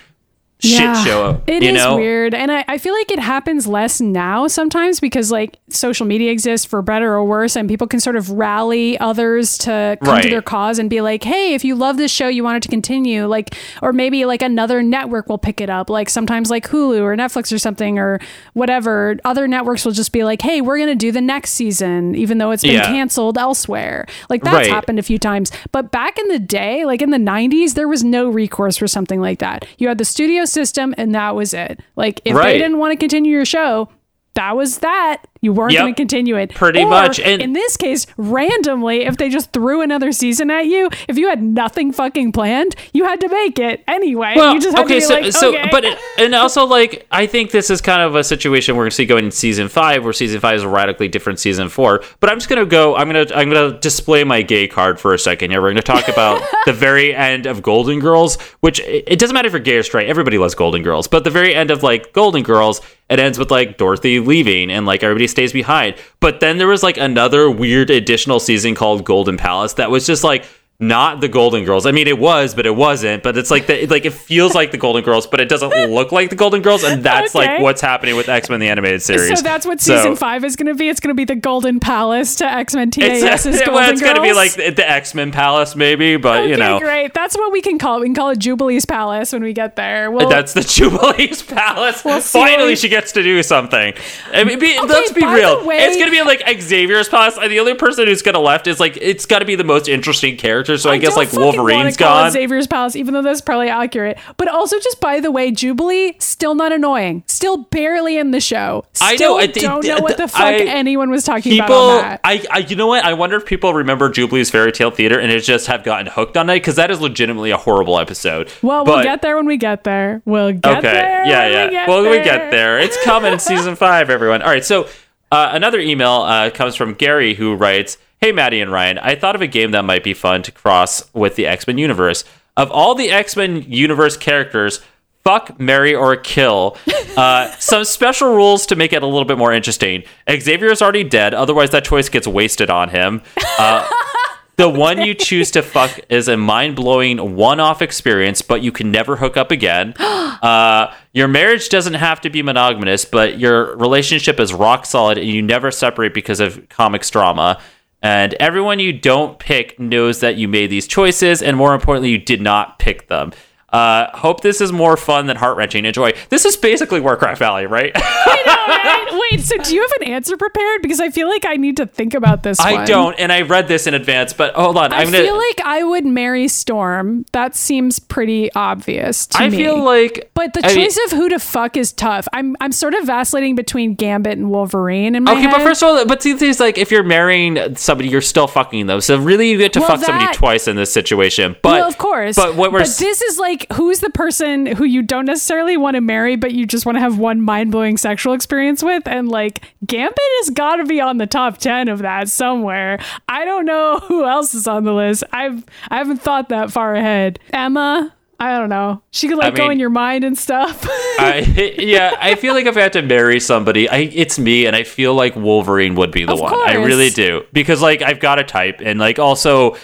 Yeah, shit show. It is know? weird. And I, I feel like it happens less now sometimes because like social media exists for better or worse and people can sort of rally others to come to their cause and be like, hey, if you love this show, you want it to continue. Like or maybe like another network will pick it up. Like sometimes like Hulu or Netflix or something or whatever. Other networks will just be like, hey, we're gonna do the next season, even though it's been Yeah. canceled elsewhere. Like that's Right. happened a few times. But back in the day, like in the 90s, there was no recourse for something like that. You had the studio system and that was it. Like if Right. they didn't want to continue your show, that was that. You weren't Yep. going to continue it. Pretty Or, much. And- in this case, randomly, if they just threw another season at you, if you had nothing fucking planned, you had to make it anyway. Well, you just had okay, so like, so, but it, and also like I think this is kind of a situation we're going to see going in season five, where season five is a radically different season four. But I'm just going to go. I'm going to I'm going to display my gay card for a second here. We're going to talk about the very end of Golden Girls, which it it doesn't matter if you're gay or straight. Everybody loves Golden Girls, but the very end of like Golden Girls, it ends with like Dorothy leaving and like everybody stays behind. But then there was like another weird additional season called Golden Palace that was just like not the Golden Girls. I mean, it was, but it wasn't. But it's like the, like it feels like the Golden Girls, but it doesn't look like the Golden Girls, and that's Okay. like what's happening with X Men the animated series. so that's what So- season five is going to be. It's going to be the Golden Palace to X Men It's, TAS's Golden well, it's gonna be like the, the X Men Palace, maybe, but you know. great. That's what we can call it. We can call it Jubilee's Palace when we get there. Well, That's the Jubilee's Palace. We'll Finally, we- she gets to do something. I mean, be, let's be real. way- it's gonna be like Xavier's Palace, and the only person who's gonna left is like it's got to be the most interesting character. So I, guess like Wolverine's gone. Xavier's Palace, even though that's probably accurate. But also, just by the way, Jubilee still not annoying, still barely in the show. Still I know, I thi- don't know what the fuck I- anyone was talking about people. I, I you know what i wonder if people remember jubilee's fairy tale theater and it just have gotten hooked on it because that is legitimately a horrible episode well, we'll get there when we get there. We'll get okay there. yeah yeah We well there. we get there it's coming in season five everyone all right so uh, another email uh, comes from gary who writes hey maddy and ryan i thought of a game that might be fun to cross with the x-men universe of all the x-men universe characters fuck, marry, or kill. Uh, some special rules to make it a little bit more interesting. Xavier is already dead, otherwise that choice gets wasted on him. Uh, the one you choose to fuck is a mind-blowing one-off experience, but you can never hook up again. Uh, your marriage doesn't have to be monogamous, but your relationship is rock solid, and you never separate because of comics drama. And everyone you don't pick knows that you made these choices, and more importantly, you did not pick them. Uh, hope this is more fun than heart wrenching. Enjoy. This is basically Warcraft Valley, right? I know, right? Wait, so do you have an answer prepared? Because I feel like I need to think about this. I one. don't, and I read this in advance, but hold on. I I'm gonna. feel like I would marry Storm. That seems pretty obvious to I me. feel like. But the I mean- choice of who to fuck is tough. I'm I'm sort of vacillating between Gambit and Wolverine in my Okay, but first of all, but see, the thing is, like, if you're marrying somebody, you're still fucking them. So really, you get to Well, fuck somebody twice in this situation. But well, of course. But what we're s- this is like who's the person who you don't necessarily want to marry, but you just want to have one mind blowing sexual experience with, and like Gambit has got to be on the top ten of that somewhere. I don't know who else is on the list. I've I haven't thought that far ahead. Emma. I don't know. She could like go mean- in your mind and stuff. I, yeah, I feel like if I had to marry somebody, I, it's me, and I feel like Wolverine would be the Of one. I really do because, like, I've got a type, and like, also,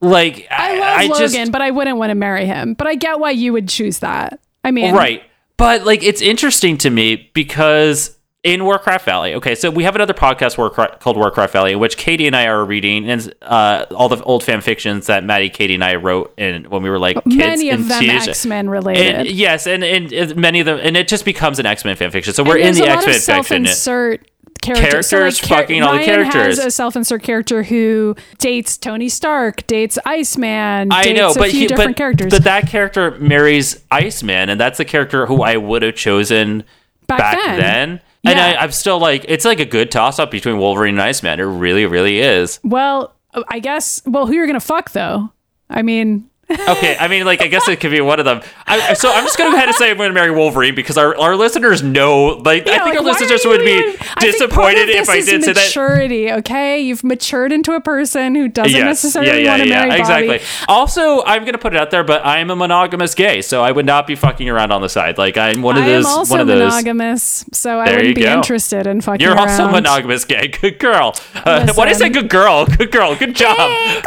like, I I, love I just Logan, but I wouldn't want to marry him. But I get why you would choose that. I mean, Right. But like it's interesting to me because in Warcraft Valley, okay, so we have another podcast Warcraft, called Warcraft Valley, in which Katie and I are reading and uh, all the old fan fictions that Maddy, Katie, and I wrote in when we were like kids. Many of and them. X Men related. And, yes, and, and and many of them, and it just becomes an X Men fan fiction. So we're in the X Men fiction. self-insert characters. So, char- fucking all the Ryan characters. has a self-insert character who dates Tony Stark, dates Iceman, I dates know, a but few he, different but, characters. but that character marries Iceman, and that's the character who I would have chosen Back back, then. then. And I, I'm still like, it's like a good toss up between Wolverine and Iceman. It really, really is. well, I guess. Well, who you're gonna fuck though? I mean, Okay, I mean, like, I guess it could be one of them. I, so I'm just going to go ahead and say I'm going to marry Wolverine because our, our listeners know, like, I think like, our listeners would be even- I think part of disappointed if I is did say that. maturity. Okay, you've matured into a person who doesn't Yes. necessarily yeah, yeah, want to yeah, marry Bobby. exactly. Also, I'm gonna put it out there, but I'm a monogamous gay, so I would not be fucking around on the side. Like I'm one of I those. am also one of those. monogamous, so I There wouldn't be go. interested in fucking around. You're also around. monogamous gay. Good girl. Uh, why did I say good girl? Good girl. Good job.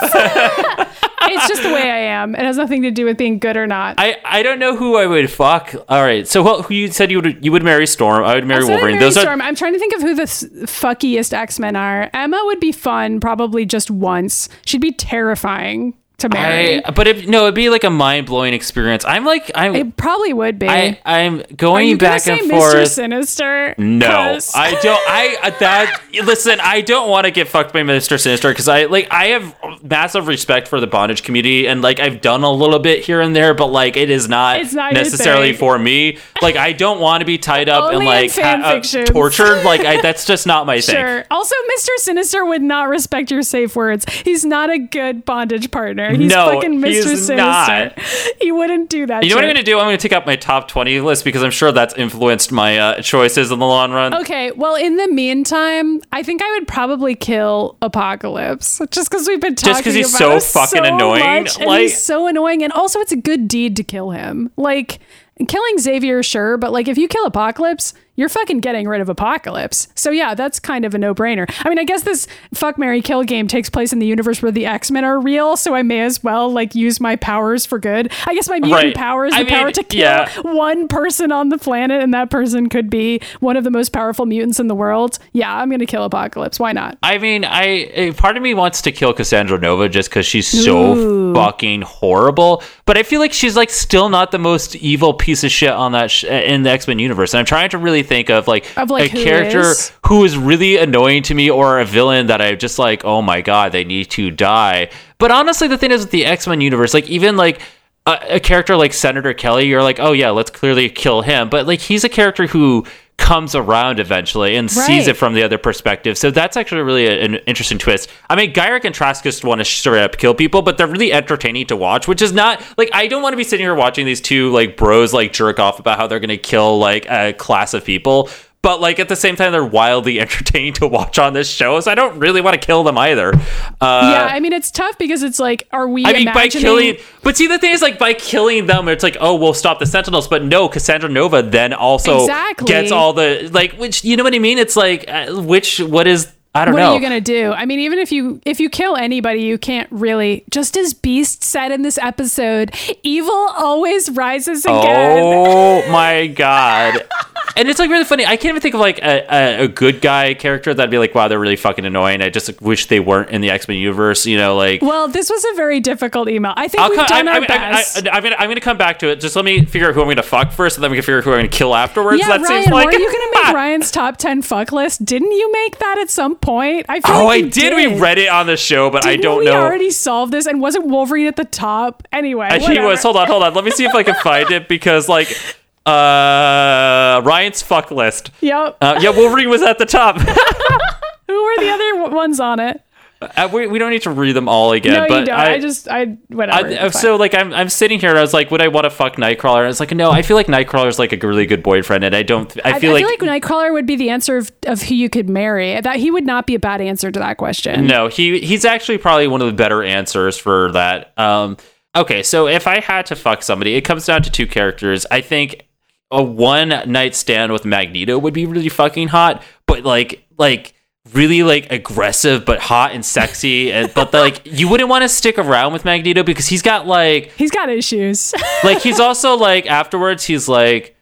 it's just the way I am. It has nothing to do with being good or not. I, I don't know who I would fuck. All right, so what, who you said you would you would marry Storm? I would marry of Wolverine. Mary Those are Storm, I'm trying to think of who the fuckiest X Men are. Emma would be fun, probably just once. She'd be terrifying to marry. I, but if no, it'd be like a mind blowing experience. I'm like I'm it probably would be. I I'm are going back say and Mr. Sinister? No, I don't. I uh, that listen. I don't want to get fucked by Mister Sinister because I like I have massive respect for the bondage community and like I've done a little bit here and there, but like it is not, It's not necessarily for me. Like I don't want to be tied up and in like fan uh, tortured. Like I, that's just not my thing. Also, Mr. Sinister would not respect your safe words. He's not a good bondage partner. He's No, fucking Mr. he's Sinister. not. He wouldn't do that. You know what I'm gonna do? I'm gonna take out my top 20 list because I'm sure that's influenced my uh, choices in the long run. Okay, well, in the meantime, I think I would probably kill Apocalypse just because we've been talking Just 'cause he's about so fucking so annoying, much, and like- he's so annoying, and also it's a good deed to kill him. Like killing Xavier, sure, but like if you kill Apocalypse, you're fucking getting rid of Apocalypse. So yeah, that's kind of a no-brainer. I mean, I guess this fuck Mary Kill game takes place in the universe where the X-Men are real, so I may as well like use my powers for good. I guess my mutant Right. power is the I mean, power to kill yeah. one person on the planet, and that person could be one of the most powerful mutants in the world. Yeah, I'm gonna kill Apocalypse. Why not? I mean, I a part of me wants to kill Cassandra Nova just because she's so Ooh. fucking horrible. But I feel like she's like still not the most evil piece of shit on that sh- in the X Men universe. And I'm trying to really think of like, Of, like, a character is? who is really annoying to me or a villain that I'm just like, oh my god, they need to die. But honestly, the thing is with the X Men universe, like even like. A, a character like Senator Kelly, you're like, oh yeah, let's clearly kill him. But like, he's a character who comes around eventually and sees it from the other perspective. So that's actually really a- an interesting twist. I mean, Gyrich and Trask just want to straight up kill people, but they're really entertaining to watch, which is not like I don't want to be sitting here watching these two like bros like jerk off about how they're going to kill like a class of people. But like at the same time, they're wildly entertaining to watch on this show. So I don't really want to kill them either. Uh, yeah, I mean it's tough because it's like, are we? I mean, by killing, but see, the thing is, like, by killing them, it's like, oh, we'll stop the Sentinels. But no, Cassandra Nova then also Exactly. gets all the like, which you know what I mean? It's like, uh, which what is I don't What know. are you gonna do? I mean, even if you if you kill anybody, you can't really. Just as Beast said in this episode, evil always rises again. Oh my god! and it's like really funny. I can't even think of like a, a, a good guy character that'd be like, wow, they're really fucking annoying. I just wish they weren't in the X Men universe. You know, like. Well, this was a very difficult email. I think I'll we've come, done I, our I, best. I, am gonna I'm gonna come back to it. Just let me figure out who I'm gonna fuck first, and then we can figure out who I'm gonna kill afterwards. yeah, that Ryan, seems like were you gonna make Ryan's top ten fuck list? Didn't you make that at some point? I feel Oh, like I you did. We read it on the show, but I Didn't don't we know. We already solved this, and wasn't Wolverine at the top? Anyway, Uh, he was. Hold on, hold on. Let me see if I can find it because, like, uh, Ryan's fuck list. Yep. Uh, yeah, Wolverine was at the top. Who were the other ones on it? Uh, we, we don't need to read them all again. no, but you don't. I, just, I whatever. I, so like I'm I'm sitting here and I was like, would I want to fuck Nightcrawler? And it's like, no, I feel like Nightcrawler is like a really good boyfriend, and I don't. I I, feel I like, feel like Nightcrawler would be the answer of, of who you could marry. That he would not be a bad answer to that question. no, he he's actually probably one of the better answers for that. Um, okay, so if I had to fuck somebody, it comes down to two characters. I think a one night stand with Magneto would be really fucking hot, but like like really like aggressive but hot and sexy and but like you wouldn't want to stick around with Magneto because he's got like He's got issues. like he's also like afterwards he's like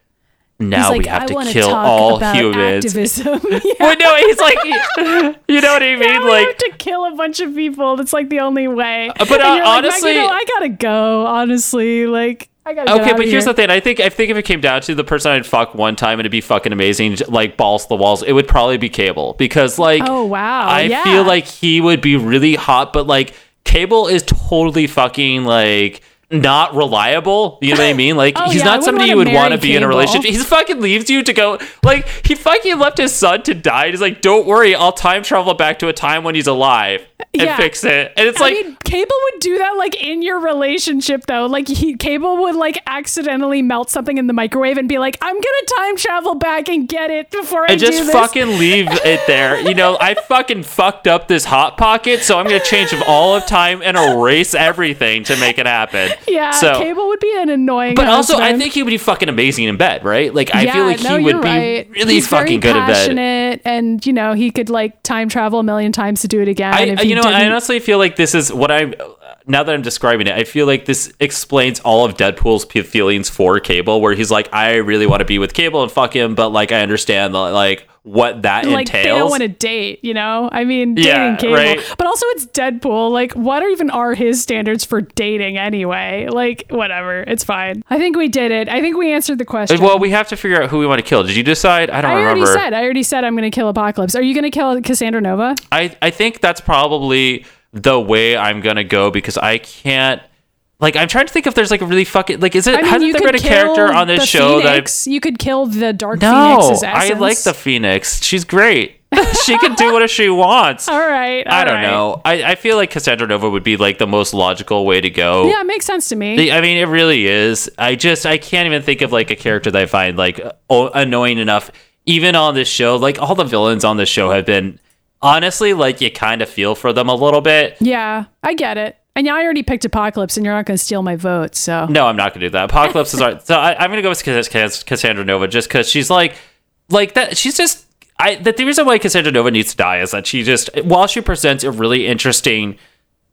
now like, we have to kill all humans. activism. yeah. Well, no, he's like, you know what I mean? Now we like, have to kill a bunch of people. That's like the only way. but, uh, like, honestly- Magneto, I gotta go. Honestly, like I gotta. okay, but here's the thing. I think I think if it came down to the person I'd fuck one time and it'd be fucking amazing, like balls to the walls, it would probably be Cable because like, Oh wow! I yeah. feel like he would be really hot, but like Cable is totally fucking like not reliable. You know what I mean? Like Oh, he's yeah, not somebody you would want to be in a relationship. He fucking leaves you to go like he fucking left his son to die. He's like, don't worry, I'll time travel back to a time when he's alive and Yeah. fix it. And it's I like mean, Cable would do that like in your relationship though. Like he, Cable would like accidentally melt something in the microwave and be like, "I'm gonna time travel back and get it before I and just do this." fucking leave it there. You know, I fucking fucked up this hot pocket, so I'm gonna change all of time and erase everything to make it happen. yeah, So, Cable would be an annoying. but also, I think he would be fucking amazing in bed, right? Like, I yeah, feel like no, he would you're be right. really He's fucking good at bed. passionate, and you know he could like time travel a million times to do it again I, if uh, he you know, I honestly feel like this is what I'm. Now that I'm describing it, I feel like this explains all of Deadpool's p- feelings for Cable, where he's like, I really want to be with Cable and fuck him, but like I understand like what that like they don't want to date, you know? I mean, dating Yeah, cable. right. But also it's Deadpool. Like, what are even are his standards for dating anyway? Like, whatever. It's fine. I think we did it. I think we answered the question. well, we have to figure out who we want to kill. Did you decide? I don't I already said. I already said I'm going to kill Apocalypse. Are you going to kill Cassandra Nova? I I think that's probably the way I'm gonna go because I can't. Like I'm trying to think if there's like a really fucking like is it I mean, hasn't you there been a character on this show Phoenix. You could kill the Dark that I no Phoenix's I like the Phoenix she's great she can do whatever she wants All right. I don't right. know I, I feel like Cassandra Nova would be like the most logical way to go Yeah, it makes sense to me. I mean, it really is. I just I can't even think of like a character that I find like o- annoying enough. Even on this show, like all the villains on this show have been honestly like you kind of feel for them a little bit. yeah, I get it. And I already picked Apocalypse, and you're not going to steal my vote. So No, I'm not gonna do that. Apocalypse is our, so I, I'm gonna go with Cass- Cass- Cassandra Nova just because she's like like that. She's just I the, the reason why Cassandra Nova needs to die is that she just while she presents a really interesting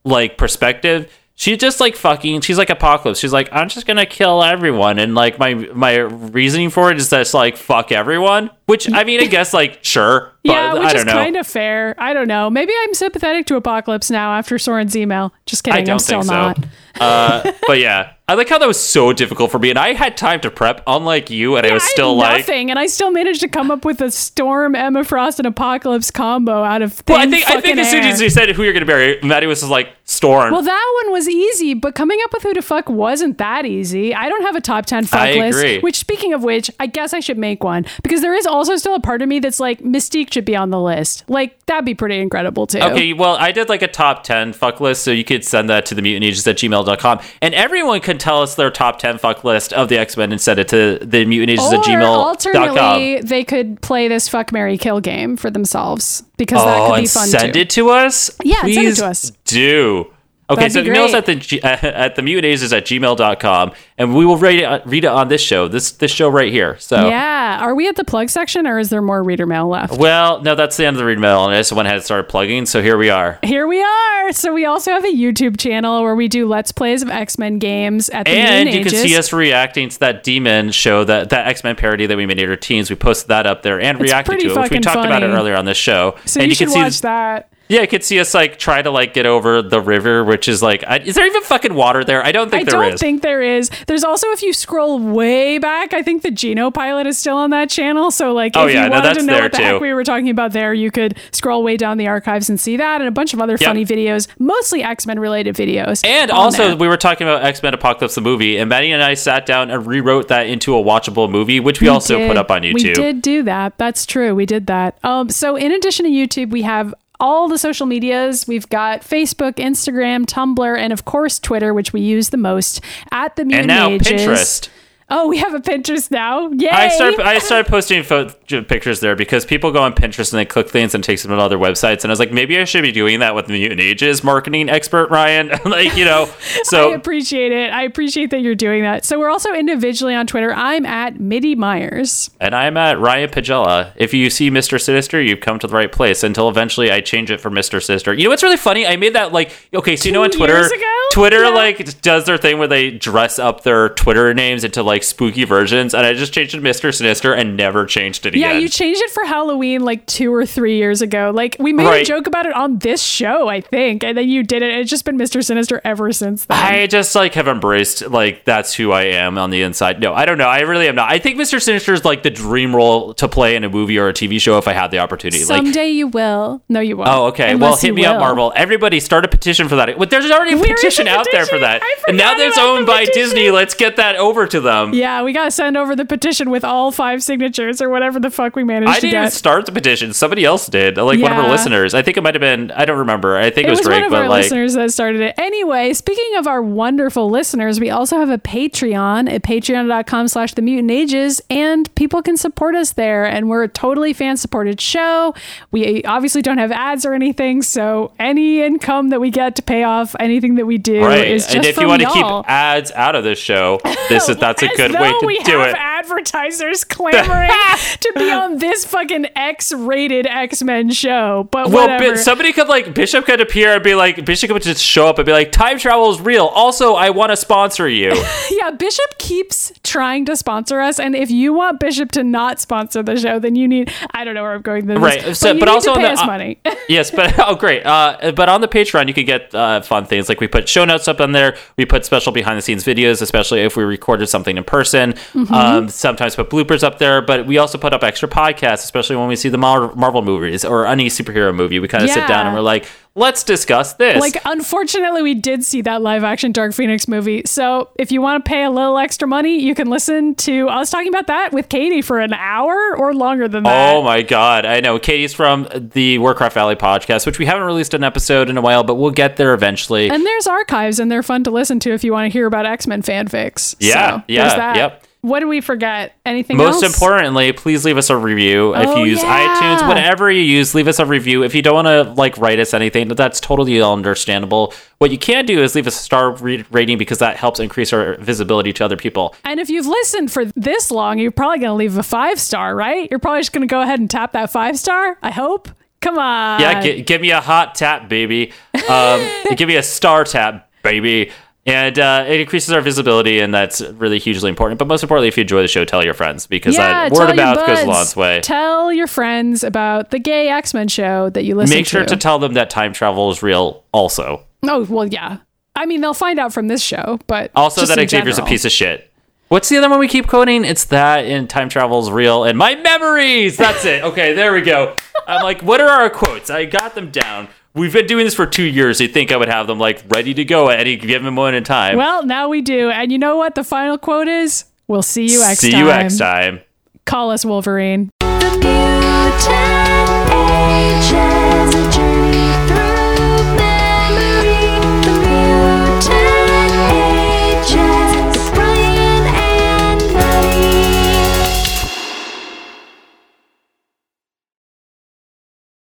like perspective. She just like fucking. She's like apocalypse. She's like, I'm just gonna kill everyone, and like my my reasoning for it is that it's like fuck everyone. Which I mean, I guess like sure, yeah, which I don't is kind of fair. I don't know. Maybe I'm sympathetic to Apocalypse now after Soren's email. Just kidding. I am still think not. Uh, but yeah, I like how that was so difficult for me, and I had time to prep, unlike you, and I was I had still like, nothing, and I still managed to come up with a Storm, Emma Frost, and Apocalypse combo out of thin Well, I think I think as soon as you said who you're gonna marry, Maddy was just like Storm. Well, that one was easy, but coming up with who to fuck wasn't that easy. I don't have a top 10 fuck I list. agree. Which, speaking of which, I guess I should make one because there is also still a part of me that's like, Mystique should be on the list. Like, that'd be pretty incredible too. okay, well, I did like a top 10 fuck list, so you could send that to the mutant ages at gmail.com. And everyone can tell us their top 10 fuck list of the X Men and send it to the Or at gmail.com. alternately, they could play this fuck marry Kill game for themselves because that Oh, could be oh, and fun send too. it to us? Yeah, send it to us. do. Okay, That'd so email us at the at the mutant ages at gmail.com, and we will read it, read it on this show, this this show right here. So Yeah. Are we at the plug section or is there more reader mail left? Well, no, that's the end of the read mail, and I just went ahead and started plugging. So here we are. Here we are. So we also have a YouTube channel where we do let's plays of X Men games at the end. And you can Ages. see us reacting to that demon show, that that X Men parody that we made at our teens. We posted that up there and reacted to it, which we talked about it earlier on this show. So and you, should can see, watch that. Yeah, you could see us like try to like get over the river, which is like, I, is there even fucking water there? I don't I think there is. I don't think there is. There's also if you scroll way back, I think the Geno pilot is still on that channel. So like, Oh, if yeah, you no, wanted that's to know there what the too. heck we were talking about there, you could scroll way down the archives and see that, and a bunch of other funny videos, mostly X Men related videos. And also, there. we were talking about X Men Apocalypse the movie, and Maddy and I sat down and rewrote that into a watchable movie, which we, also did. put up on YouTube. We did do that. That's true. We did that. Um, so in addition to YouTube, we have all the social medias. We've got Facebook, Instagram, Tumblr, and of course Twitter, which we use the most at the and now Ages. Pinterest. Oh, we have a Pinterest now. Yay! I started I started posting pho- pictures there because people go on Pinterest and they click things and it takes them to other websites and I was like maybe I should be doing that with the Mutant Ages marketing expert Ryan like you know so I appreciate it. I appreciate that you're doing that. So we're also individually on Twitter. I'm at Midi Myers. and I'm at Ryan Pagella. If you see Mr. Sinister, you've come to the right place until eventually I change it for Mr. Sinister. You know what's really funny? I made that like okay, so you know on Twitter? Twitter Yeah. like does their thing where they dress up their Twitter names into like spooky versions and I just changed it to Mr. Sinister and never changed it again. Yeah, you changed it for Halloween like two or three years ago. Like we made a joke about it on this show, I think, and then you did it. It's just been Mr. Sinister ever since then. I just like have embraced like that's who I am on the inside. No, I don't know. I really am not. I think Mr. Sinister is like the dream role to play in a movie or a TV show if I had the opportunity. like Someday you will. No, you won't. Oh, okay. Unless well, hit me up. Marvel. Everybody, start a petition for that. But there's already a Where petition out there for that, and now that it's owned by petition. Disney. Let's get that over to them. Um, yeah, we gotta send over the petition with all five signatures or whatever the fuck we managed to. I to didn't get. even start the petition. Somebody else did. Like one of our listeners. I think it might have been. I don't remember. I think it, it was, was Drake, one of but our like. listeners that started it. Anyway, speaking of our wonderful listeners, we also have a Patreon at patreon.com slash the mutant ages, and people can support us there. And we're a totally fan supported show. We obviously don't have ads or anything, so any income that we get to pay off anything that we do Right, is just and if you want to keep ads out of this show, this is that's a good way to we do have it. Advertisers clamoring to be on this fucking X-rated X-Men show. But Well, whatever. Somebody could like Bishop could appear and be like Bishop could just show up and be like time travel is real. Also, I want to sponsor you. yeah, Bishop keeps trying to sponsor us, and if you want Bishop to not sponsor the show, then you need. I don't know where I'm going this, Right, so- but, you but also on the- us uh, money. yes, but oh great. Uh, but on the Patreon, you can get uh, fun things like we put show notes up on there. We put special behind the scenes videos, especially if we recorded something in person. Mm-hmm. Um, Um, sometimes put bloopers up there, but we also put up extra podcasts, especially when we see the Mar- Marvel movies or any superhero movie. We kind of sit down and we're like, let's discuss this. Like, unfortunately, we did see that live action Dark Phoenix movie. So, if you want to pay a little extra money, you can listen to. I was talking about that with Katie for an hour or longer than that. Oh my god, I know. Katie's from the Warcraft Valley podcast, which we haven't released an episode in a while, but we'll get there eventually. And there's archives, and they're fun to listen to if you want to hear about X Men fanfics. Yeah, So, yeah, yep. What did we forget? Anything Most else? importantly, please leave us a review. if Oh, you use yeah. iTunes, whatever you use, leave us a review. If you don't want to like write us anything, that's totally understandable. What you can do is leave us a star re- rating because that helps increase our visibility to other people. And if you've listened for this long, you're probably going to leave a five star, right? You're probably just going to go ahead and tap that five star. I hope. Come on. Yeah, gi- give me a hot tap, baby. Um, give me a star tap, baby. And uh, it increases our visibility, and that's really hugely important. But most importantly, if you enjoy the show, tell your friends because yeah, that word of mouth goes a long way. Tell your friends about the gay X Men show that you listen to. Make sure to tell them that time travel is real, also. oh well, yeah. I mean, they'll find out from this show, but Also, that Xavier's a piece of shit. What's the other one we keep quoting? It's that in time travel is real and my memories. That's it. Okay, there we go. I'm like, what are our quotes? I got them down. We've been doing this for two years. You'd think I would have them like ready to go at any given moment in time. Well, now we do, and you know what? The final quote is: "We'll see you next See time." See you next time. Call us Wolverine. The mutant